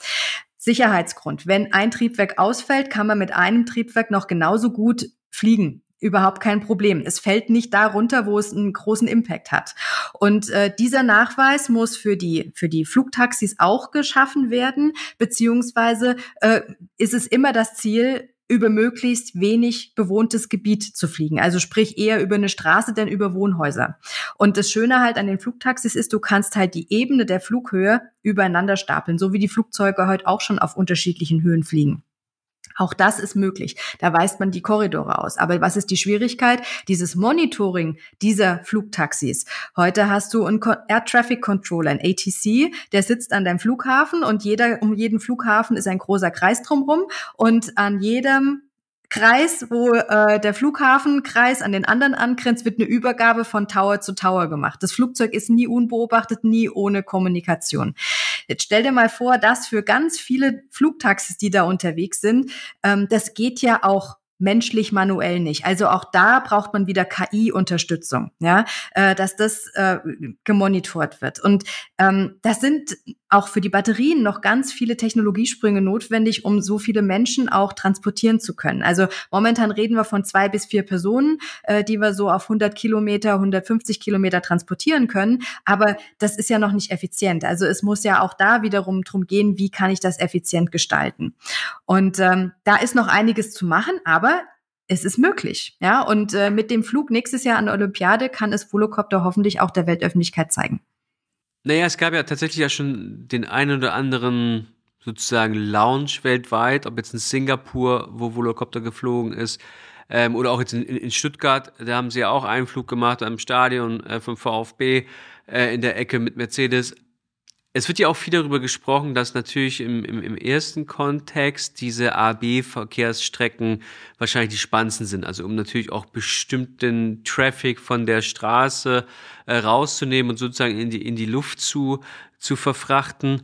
Sicherheitsgrund. Wenn ein Triebwerk ausfällt, kann man mit einem Triebwerk noch genauso gut fliegen. Überhaupt kein Problem. Es fällt nicht da runter, wo es einen großen Impact hat. Und äh, dieser Nachweis muss für die für die Flugtaxis auch geschaffen werden, beziehungsweise äh, ist es immer das Ziel, über möglichst wenig bewohntes Gebiet zu fliegen. Also sprich eher über eine Straße, denn über Wohnhäuser. Und das Schöne halt an den Flugtaxis ist, du kannst halt die Ebene der Flughöhe übereinander stapeln, so wie die Flugzeuge heute auch schon auf unterschiedlichen Höhen fliegen. Auch das ist möglich. Da weist man die Korridore aus. Aber was ist die Schwierigkeit? Dieses Monitoring dieser Flugtaxis. Heute hast du einen Air Traffic Controller, ein ATC, der sitzt an deinem Flughafen und jeder, um jeden Flughafen ist ein großer Kreis drumherum und an jedem Kreis, wo äh, der Flughafenkreis an den anderen angrenzt, wird eine Übergabe von Tower zu Tower gemacht. Das Flugzeug ist nie unbeobachtet, nie ohne Kommunikation. Jetzt stell dir mal vor, dass für ganz viele Flugtaxis, die da unterwegs sind, ähm, das geht ja auch menschlich manuell nicht. Also auch da braucht man wieder KI-Unterstützung, ja, äh, dass das äh, gemonitort wird. Und ähm, das sind auch für die Batterien noch ganz viele Technologiesprünge notwendig, um so viele Menschen auch transportieren zu können. Also momentan reden wir von zwei bis vier Personen, äh, die wir so auf 100 Kilometer, 150 Kilometer transportieren können. Aber das ist ja noch nicht effizient. Also es muss ja auch da wiederum drum gehen, wie kann ich das effizient gestalten. Und ähm, da ist noch einiges zu machen, aber es ist möglich, ja. Und äh, mit dem Flug nächstes Jahr an der Olympiade kann es Volocopter hoffentlich auch der Weltöffentlichkeit zeigen. Naja, es gab ja tatsächlich ja schon den einen oder anderen sozusagen Lounge weltweit, ob jetzt in Singapur, wo Volocopter geflogen ist, ähm, oder auch jetzt in, in, Stuttgart, da haben sie ja auch einen Flug gemacht am Stadion äh, vom VfB äh, in der Ecke mit Mercedes es wird ja auch viel darüber gesprochen, dass natürlich im, im, im ersten Kontext diese AB-Verkehrsstrecken wahrscheinlich die spannendsten sind. Also um natürlich auch bestimmten Traffic von der Straße äh, rauszunehmen und sozusagen in die, in die Luft zu, zu verfrachten.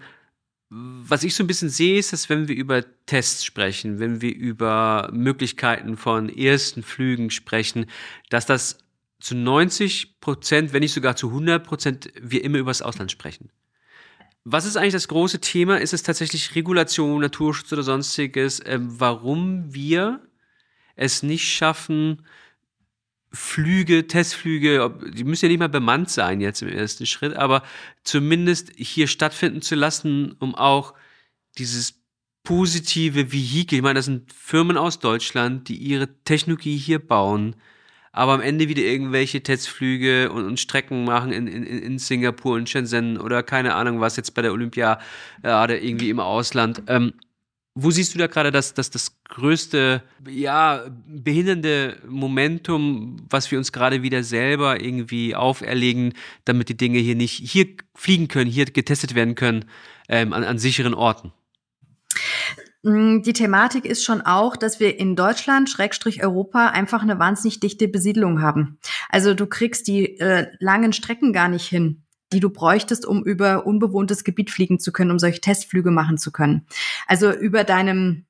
Was ich so ein bisschen sehe, ist, dass wenn wir über Tests sprechen, wenn wir über Möglichkeiten von ersten Flügen sprechen, dass das zu 90 Prozent, wenn nicht sogar zu 100 Prozent, wir immer über das Ausland sprechen. Was ist eigentlich das große Thema? Ist es tatsächlich Regulation, Naturschutz oder sonstiges, äh, warum wir es nicht schaffen, Flüge, Testflüge, die müssen ja nicht mal bemannt sein jetzt im ersten Schritt, aber zumindest hier stattfinden zu lassen, um auch dieses positive Vehikel, ich meine, das sind Firmen aus Deutschland, die ihre Technologie hier bauen, aber am Ende wieder irgendwelche Testflüge und, und Strecken machen in, in, in Singapur und Shenzhen oder keine Ahnung was jetzt bei der Olympiade irgendwie im Ausland. Ähm, wo siehst du da gerade das, das, das größte, ja, behindernde Momentum, was wir uns gerade wieder selber irgendwie auferlegen, damit die Dinge hier nicht hier fliegen können, hier getestet werden können, ähm, an, an sicheren Orten? Mm, die Thematik ist schon auch, dass wir in Deutschland, Schrägstrich Europa, einfach eine wahnsinnig dichte Besiedlung haben. Also du kriegst die äh, langen Strecken gar nicht hin die du bräuchtest, um über unbewohntes Gebiet fliegen zu können, um solche Testflüge machen zu können. Also über deinem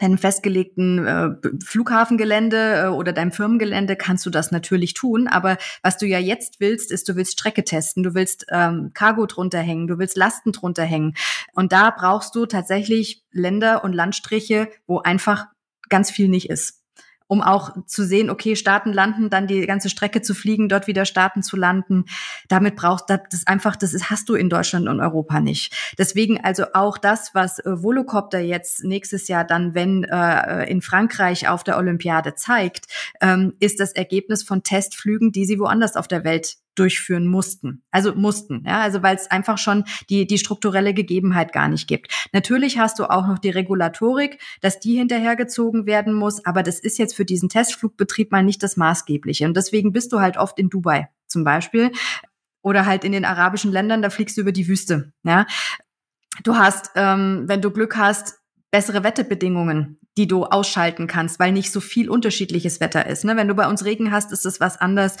deinem festgelegten äh, Flughafengelände äh, oder deinem Firmengelände kannst du das natürlich tun. Aber was du ja jetzt willst, ist, du willst Strecke testen, du willst ähm, Cargo drunter hängen, du willst Lasten drunter hängen. Und da brauchst du tatsächlich Länder und Landstriche, wo einfach ganz viel nicht ist um auch zu sehen, okay, starten, landen, dann die ganze Strecke zu fliegen, dort wieder starten zu landen. Damit brauchst du das einfach, das ist, hast du in Deutschland und Europa nicht. Deswegen also auch das, was äh, Volocopter jetzt nächstes Jahr dann, wenn äh, in Frankreich auf der Olympiade zeigt, ähm, ist das Ergebnis von Testflügen, die sie woanders auf der Welt durchführen mussten. Also mussten, ja, also weil es einfach schon die, die strukturelle Gegebenheit gar nicht gibt. Natürlich hast du auch noch die Regulatorik, dass die hinterhergezogen werden muss, aber das ist jetzt für diesen Testflugbetrieb mal nicht das Maßgebliche. Und deswegen bist du halt oft in Dubai zum Beispiel Oder halt in den arabischen Ländern, da fliegst du über die Wüste. Ja? Du hast, ähm, wenn du Glück hast, bessere Wetterbedingungen, die du ausschalten kannst, weil nicht so viel unterschiedliches Wetter ist. Ne? Wenn du bei uns Regen hast, ist es was anders.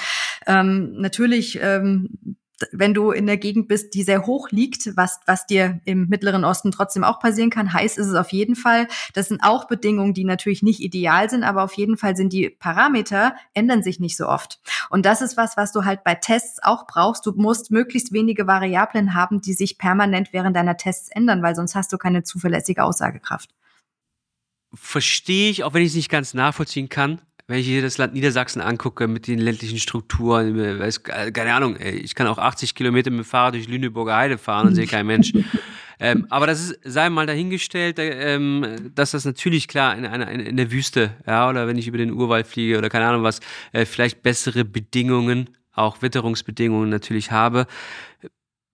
Ähm, natürlich ähm, wenn du in der Gegend bist, die sehr hoch liegt, was, was dir im Mittleren Osten trotzdem auch passieren kann, heiß ist es auf jeden Fall. Das sind auch Bedingungen, die natürlich nicht ideal sind, aber auf jeden Fall sind die Parameter, ändern sich nicht so oft. Und das ist was, was du halt bei Tests auch brauchst. Du musst möglichst wenige Variablen haben, die sich permanent während deiner Tests ändern, weil sonst hast du keine zuverlässige Aussagekraft. Verstehe ich, auch wenn ich es nicht ganz nachvollziehen kann wenn ich hier das Land Niedersachsen angucke mit den ländlichen Strukturen, weiß, keine Ahnung, ey, ich kann auch 80 Kilometer mit dem Fahrrad durch Lüneburger Heide fahren und sehe keinen Mensch. (laughs) ähm, aber das ist, sei mal dahingestellt, ähm, dass das natürlich klar in, in, in der Wüste, ja, oder wenn ich über den Urwald fliege oder keine Ahnung was, äh, vielleicht bessere Bedingungen, auch Witterungsbedingungen natürlich habe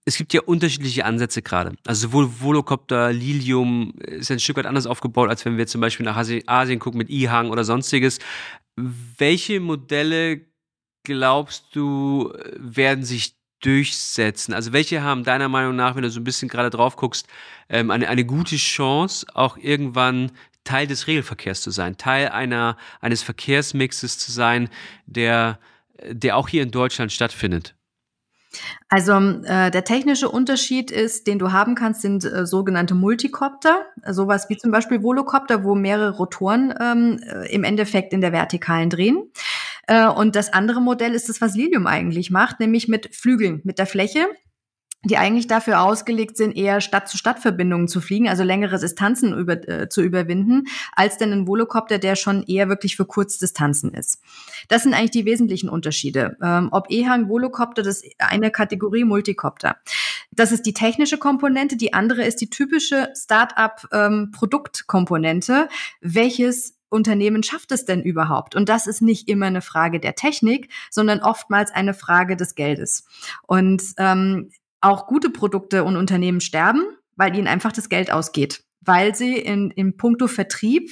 es gibt ja unterschiedliche Ansätze gerade. Also sowohl Volocopter, Lilium ist ein Stück weit anders aufgebaut, als wenn wir zum Beispiel nach Asien gucken mit IHang oder sonstiges. Welche Modelle glaubst du, werden sich durchsetzen? Also welche haben deiner Meinung nach, wenn du so ein bisschen gerade drauf guckst, ähm, eine, eine gute Chance, auch irgendwann Teil des Regelverkehrs zu sein, Teil einer, eines Verkehrsmixes zu sein, der, der auch hier in Deutschland stattfindet? Also äh, der technische Unterschied ist, den du haben kannst, sind äh, sogenannte Multicopter, sowas wie zum Beispiel Volocopter, wo mehrere Rotoren ähm, äh, im Endeffekt in der Vertikalen drehen. Äh, und das andere Modell ist das, was Lilium eigentlich macht, nämlich mit Flügeln, mit der Fläche die eigentlich dafür ausgelegt sind, eher Stadt-zu-Stadt-Verbindungen zu fliegen, also längere Distanzen über, äh, zu überwinden, als denn ein Volocopter, der schon eher wirklich für Kurzdistanzen ist. Das sind eigentlich die wesentlichen Unterschiede. Ähm, ob EHang, Volocopter, das ist eine Kategorie Multicopter. Das ist die technische Komponente. Die andere ist die typische Start-up-Produktkomponente. Ähm, welches Unternehmen schafft es denn überhaupt? Und das ist nicht immer eine Frage der Technik, sondern oftmals eine Frage des Geldes. Und ähm, auch gute Produkte und Unternehmen sterben, weil ihnen einfach das Geld ausgeht, weil sie in, im Punkto Vertrieb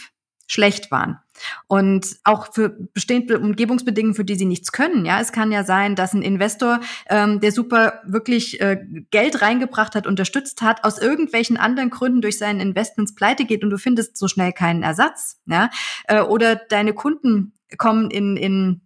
schlecht waren. Und auch für bestehende Umgebungsbedingungen, für die sie nichts können. Ja, es kann ja sein, dass ein Investor, ähm, der super wirklich äh, Geld reingebracht hat, unterstützt hat, aus irgendwelchen anderen Gründen durch seinen Investments pleite geht und du findest so schnell keinen Ersatz. Ja, äh, oder deine Kunden kommen in, in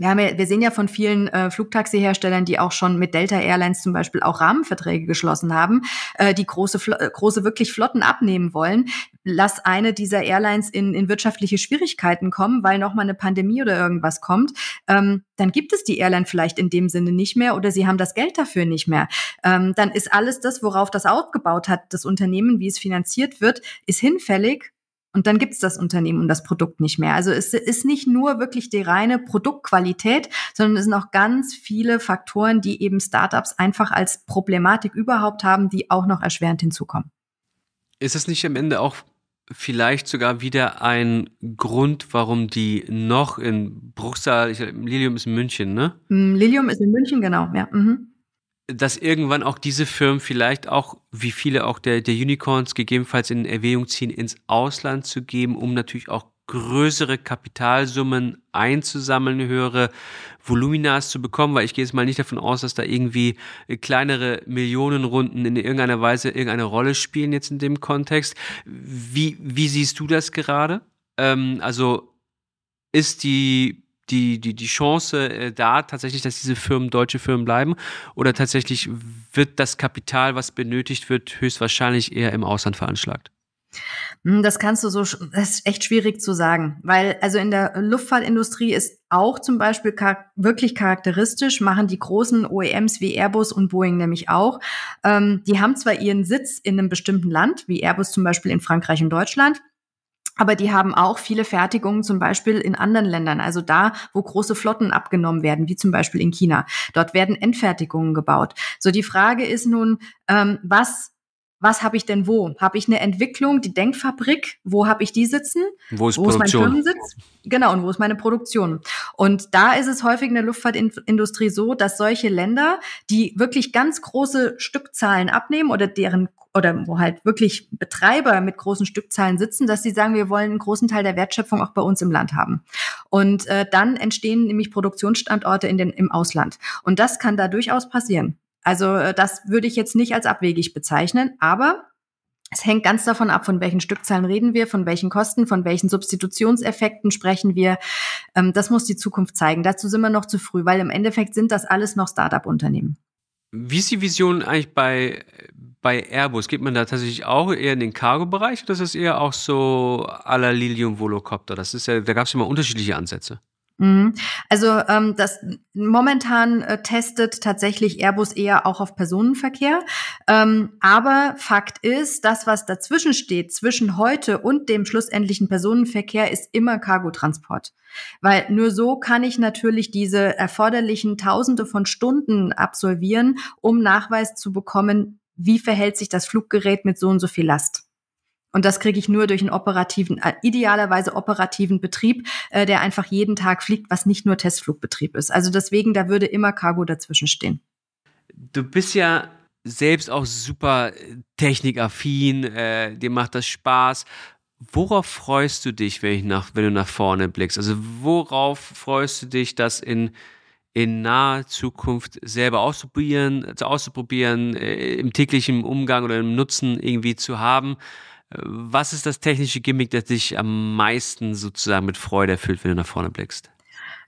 wir, haben ja, wir sehen ja von vielen äh, Flugtaxi-Herstellern, die auch schon mit Delta Airlines zum Beispiel auch Rahmenverträge geschlossen haben, äh, die große, äh, große wirklich Flotten abnehmen wollen. Lass eine dieser Airlines in, in wirtschaftliche Schwierigkeiten kommen, weil nochmal eine Pandemie oder irgendwas kommt, ähm, dann gibt es die Airline vielleicht in dem Sinne nicht mehr oder sie haben das Geld dafür nicht mehr. Ähm, dann ist alles das, worauf das aufgebaut hat, das Unternehmen, wie es finanziert wird, ist hinfällig und dann gibt's das Unternehmen und das Produkt nicht mehr. Also es ist nicht nur wirklich die reine Produktqualität, sondern es sind auch ganz viele Faktoren, die eben Startups einfach als Problematik überhaupt haben, die auch noch erschwerend hinzukommen. Ist es nicht am Ende auch vielleicht sogar wieder ein Grund, warum die noch in Bruchsal, ich, Lilium ist in München, ne? Mm, Lilium ist in München, genau, ja. Mhm dass irgendwann auch diese Firmen vielleicht auch, wie viele auch der, der Unicorns gegebenenfalls in Erwägung ziehen, ins Ausland zu geben, um natürlich auch größere Kapitalsummen einzusammeln, höhere Voluminas zu bekommen, weil ich gehe jetzt mal nicht davon aus, dass da irgendwie kleinere Millionenrunden in irgendeiner Weise irgendeine Rolle spielen jetzt in dem Kontext. Wie, wie siehst du das gerade? Ähm, also ist die die, die, die Chance äh, da tatsächlich, dass diese Firmen deutsche Firmen bleiben? Oder tatsächlich wird das Kapital, was benötigt wird, höchstwahrscheinlich eher im Ausland veranschlagt? Hm, das kannst du so, das ist echt schwierig zu sagen, weil also in der Luftfahrtindustrie ist auch zum Beispiel wirklich charakteristisch, machen die großen OEMs wie Airbus und Boeing nämlich auch. Ähm, die haben zwar ihren Sitz in einem bestimmten Land, wie Airbus zum Beispiel in Frankreich und Deutschland, aber die haben auch viele Fertigungen zum Beispiel in anderen Ländern, also da, wo große Flotten abgenommen werden, wie zum Beispiel in China. Dort werden Endfertigungen gebaut. So die Frage ist nun, ähm, was was habe ich denn wo? Habe ich eine Entwicklung, die Denkfabrik? Wo habe ich die sitzen? Wo ist, wo ist mein Firmensitz? Genau, und wo ist meine Produktion? Und da ist es häufig in der Luftfahrtindustrie so, dass solche Länder, die wirklich ganz große Stückzahlen abnehmen oder deren oder wo halt wirklich Betreiber mit großen Stückzahlen sitzen, dass sie sagen, wir wollen einen großen Teil der Wertschöpfung auch bei uns im Land haben. Und äh, dann entstehen nämlich Produktionsstandorte in den, im Ausland. Und das kann da durchaus passieren. Also äh, das würde ich jetzt nicht als abwegig bezeichnen, aber es hängt ganz davon ab, von welchen Stückzahlen reden wir, von welchen Kosten, von welchen Substitutionseffekten sprechen wir. Ähm, das muss die Zukunft zeigen. Dazu sind wir noch zu früh, weil im Endeffekt sind das alles noch Start-up-Unternehmen. Wie ist die Vision eigentlich bei, bei Airbus? Geht man da tatsächlich auch eher in den Cargo-Bereich oder ist das eher auch so à la Lilium Volocopter? Das ist ja, da gab es immer unterschiedliche Ansätze. Mhm. Also ähm, das momentan äh, testet tatsächlich Airbus eher auch auf Personenverkehr. Ähm, aber Fakt ist, das, was dazwischen steht, zwischen heute und dem schlussendlichen Personenverkehr, ist immer Cargotransport. Weil nur so kann ich natürlich diese erforderlichen Tausende von Stunden absolvieren, um Nachweis zu bekommen, wie verhält sich das Fluggerät mit so und so viel Last. Und das kriege ich nur durch einen operativen, äh, idealerweise operativen Betrieb, äh, der einfach jeden Tag fliegt, was nicht nur Testflugbetrieb ist. Also deswegen, da würde immer Cargo dazwischen stehen. Du bist ja selbst auch super äh, technikaffin, äh, dir macht das Spaß. Worauf freust du dich, wenn, ich nach, wenn du nach vorne blickst? Also worauf freust du dich, das in, in naher Zukunft selber auszuprobieren, auszuprobieren, äh, im täglichen Umgang oder im Nutzen irgendwie zu haben? Was ist das technische Gimmick, das dich am meisten sozusagen mit Freude erfüllt, wenn du nach vorne blickst?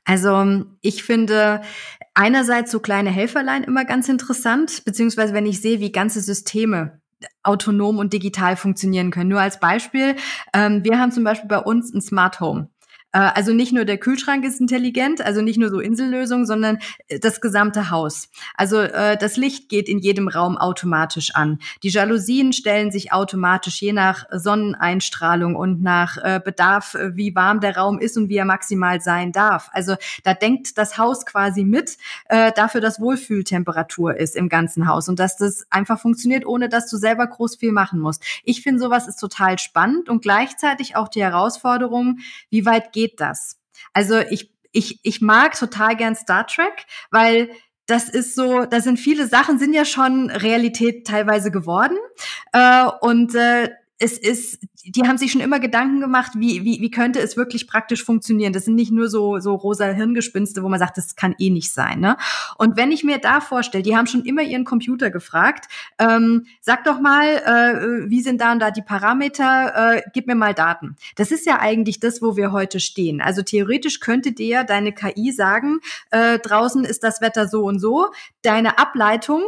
Also ich finde einerseits so kleine Helferlein immer ganz interessant, beziehungsweise wenn ich sehe, wie ganze Systeme autonom und digital funktionieren können. Nur als Beispiel, ähm, wir haben zum Beispiel bei uns ein Smart Home. Äh, also nicht nur der Kühlschrank ist intelligent, also nicht nur so Insellösung, sondern äh, das gesamte Haus. Also äh, das Licht geht in jedem Raum automatisch an. Die Jalousien stellen sich automatisch je nach Sonneneinstrahlung und nach Bedarf, wie warm der Raum ist und wie er maximal sein darf. Also da denkt das Haus quasi mit dafür, dass Wohlfühltemperatur ist im ganzen Haus und dass das einfach funktioniert, ohne dass du selber groß viel machen musst. Ich finde, sowas ist total spannend und gleichzeitig auch die Herausforderung, wie weit geht geht das? Also ich, ich, ich mag total gern Star Trek, weil das ist so, da sind viele Sachen, sind ja schon Realität teilweise geworden. Äh, und äh, es ist, die haben sich schon immer Gedanken gemacht, wie, wie, wie könnte es wirklich praktisch funktionieren. Das sind nicht nur so, so rosa Hirngespinste, wo man sagt, das kann eh nicht sein. Ne? Und wenn ich mir da vorstelle, die haben schon immer ihren Computer gefragt, ähm, sag doch mal, äh, wie sind da und da die Parameter, äh, gib mir mal Daten. Das ist ja eigentlich das, wo wir heute stehen. Also theoretisch könnte dir deine KI sagen, äh, draußen ist das Wetter so und so, deine Ableitung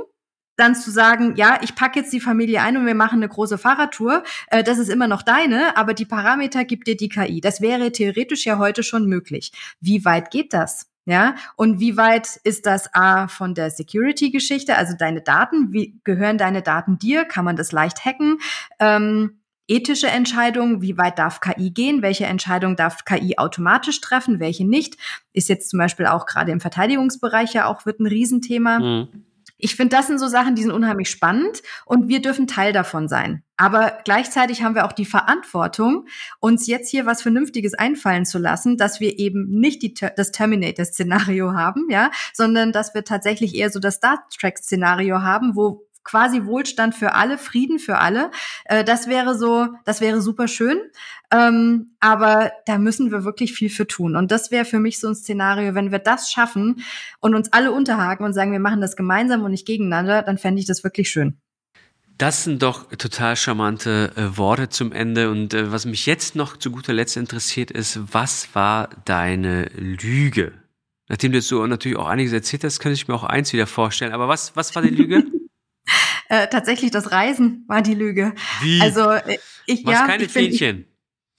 dann zu sagen, ja, ich packe jetzt die Familie ein und wir machen eine große Fahrradtour, äh, das ist immer noch deine, aber die Parameter gibt dir die KI. Das wäre theoretisch ja heute schon möglich. Wie weit geht das? Ja, und wie weit ist das A von der Security-Geschichte, also deine Daten, wie gehören deine Daten dir? Kann man das leicht hacken? Ähm, ethische Entscheidungen, wie weit darf KI gehen, welche Entscheidung darf KI automatisch treffen, welche nicht, ist jetzt zum Beispiel auch gerade im Verteidigungsbereich ja auch wird ein Riesenthema. Mhm. Ich finde, das sind so Sachen, die sind unheimlich spannend und wir dürfen Teil davon sein. Aber gleichzeitig haben wir auch die Verantwortung, uns jetzt hier was Vernünftiges einfallen zu lassen, dass wir eben nicht die, das Terminator-Szenario haben, ja, sondern dass wir tatsächlich eher so das Star Trek-Szenario haben, wo quasi Wohlstand für alle, Frieden für alle. Äh, das wäre so, das wäre super schön. Ähm, aber da müssen wir wirklich viel für tun. Und das wäre für mich so ein Szenario, wenn wir das schaffen und uns alle unterhaken und sagen, wir machen das gemeinsam und nicht gegeneinander, dann fände ich das wirklich schön. Das sind doch total charmante äh, Worte zum Ende. Und äh, was mich jetzt noch zu guter Letzt interessiert, ist, was war deine Lüge? Nachdem du jetzt so natürlich auch einiges erzählt hast, könnte ich mir auch eins wieder vorstellen. Aber was, was war die Lüge? (laughs) Äh, tatsächlich das Reisen war die Lüge. Wie? Also äh, ich Machst ja, keine ich bin, Fähnchen.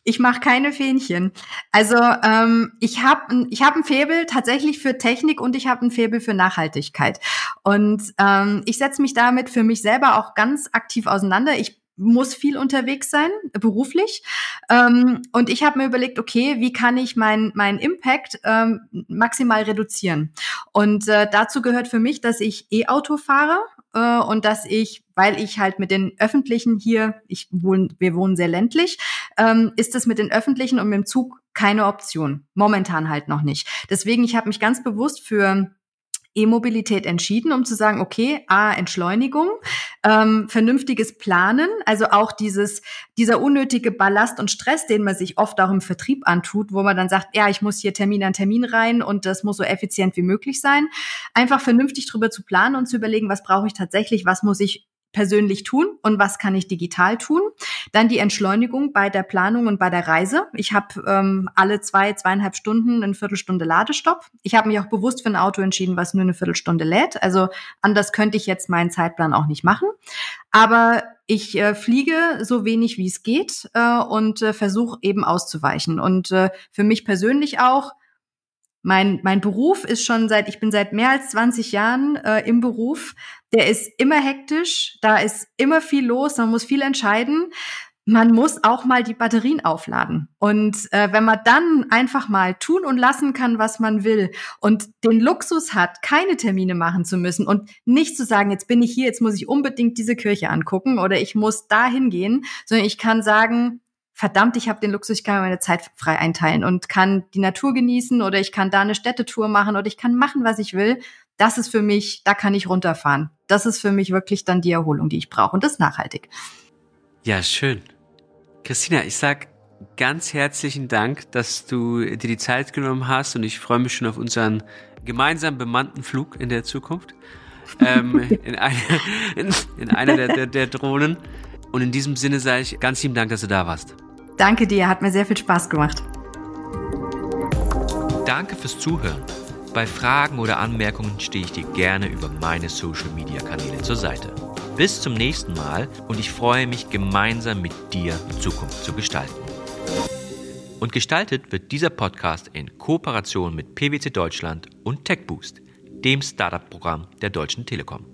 Ich, ich mache keine Fähnchen. Also ähm, ich habe ich hab ein Faible tatsächlich für Technik und ich habe ein Faible für Nachhaltigkeit. Und ähm, ich setze mich damit für mich selber auch ganz aktiv auseinander. Ich muss viel unterwegs sein, beruflich. Ähm, und ich habe mir überlegt, okay, wie kann ich meinen mein Impact ähm, maximal reduzieren? Und äh, dazu gehört für mich, dass ich E-Auto fahre äh, und dass ich, weil ich halt mit den öffentlichen hier, ich wohne, wir wohnen sehr ländlich, ähm, ist es mit den öffentlichen und mit dem Zug keine Option. Momentan halt noch nicht. Deswegen, ich habe mich ganz bewusst für E-Mobilität entschieden, um zu sagen, okay, A, Entschleunigung, ähm, vernünftiges Planen, also auch dieses, dieser unnötige Ballast und Stress, den man sich oft auch im Vertrieb antut, wo man dann sagt, ja, ich muss hier Termin an Termin rein und das muss so effizient wie möglich sein. Einfach vernünftig drüber zu planen und zu überlegen, was brauche ich tatsächlich, was muss ich persönlich tun und was kann ich digital tun. Dann die Entschleunigung bei der Planung und bei der Reise. Ich habe ähm, alle zwei, zweieinhalb Stunden eine Viertelstunde Ladestopp. Ich habe mich auch bewusst für ein Auto entschieden, was nur eine Viertelstunde lädt. Also anders könnte ich jetzt meinen Zeitplan auch nicht machen. Aber ich äh, fliege so wenig wie es geht äh, und äh, versuche eben auszuweichen. Und äh, für mich persönlich auch, mein, mein Beruf ist schon seit, ich bin seit mehr als 20 Jahren äh, im Beruf. Der ist immer hektisch, da ist immer viel los, man muss viel entscheiden. Man muss auch mal die Batterien aufladen. Und äh, wenn man dann einfach mal tun und lassen kann, was man will und den Luxus hat, keine Termine machen zu müssen und nicht zu sagen, jetzt bin ich hier, jetzt muss ich unbedingt diese Kirche angucken oder ich muss da hingehen, sondern ich kann sagen, verdammt, ich habe den Luxus, ich kann meine Zeit frei einteilen und kann die Natur genießen oder ich kann da eine Städtetour machen oder ich kann machen, was ich will. Das ist für mich, da kann ich runterfahren. Das ist für mich wirklich dann die Erholung, die ich brauche und das ist nachhaltig. Ja, schön. Christina, ich sag ganz herzlichen Dank, dass du dir die Zeit genommen hast und ich freue mich schon auf unseren gemeinsam bemannten Flug in der Zukunft. ähm, (laughs) in, eine, in, in einer der, der, der Drohnen. Und in diesem Sinne sage ich ganz lieben Dank, dass du da warst. Danke dir, hat mir sehr viel Spaß gemacht. Danke fürs Zuhören. Bei Fragen oder Anmerkungen stehe ich dir gerne über meine Social-Media-Kanäle zur Seite. Bis zum nächsten Mal und ich freue mich, gemeinsam mit dir Zukunft zu gestalten. Und gestaltet wird dieser Podcast in Kooperation mit PwC Deutschland und TechBoost, dem Startup-Programm der Deutschen Telekom.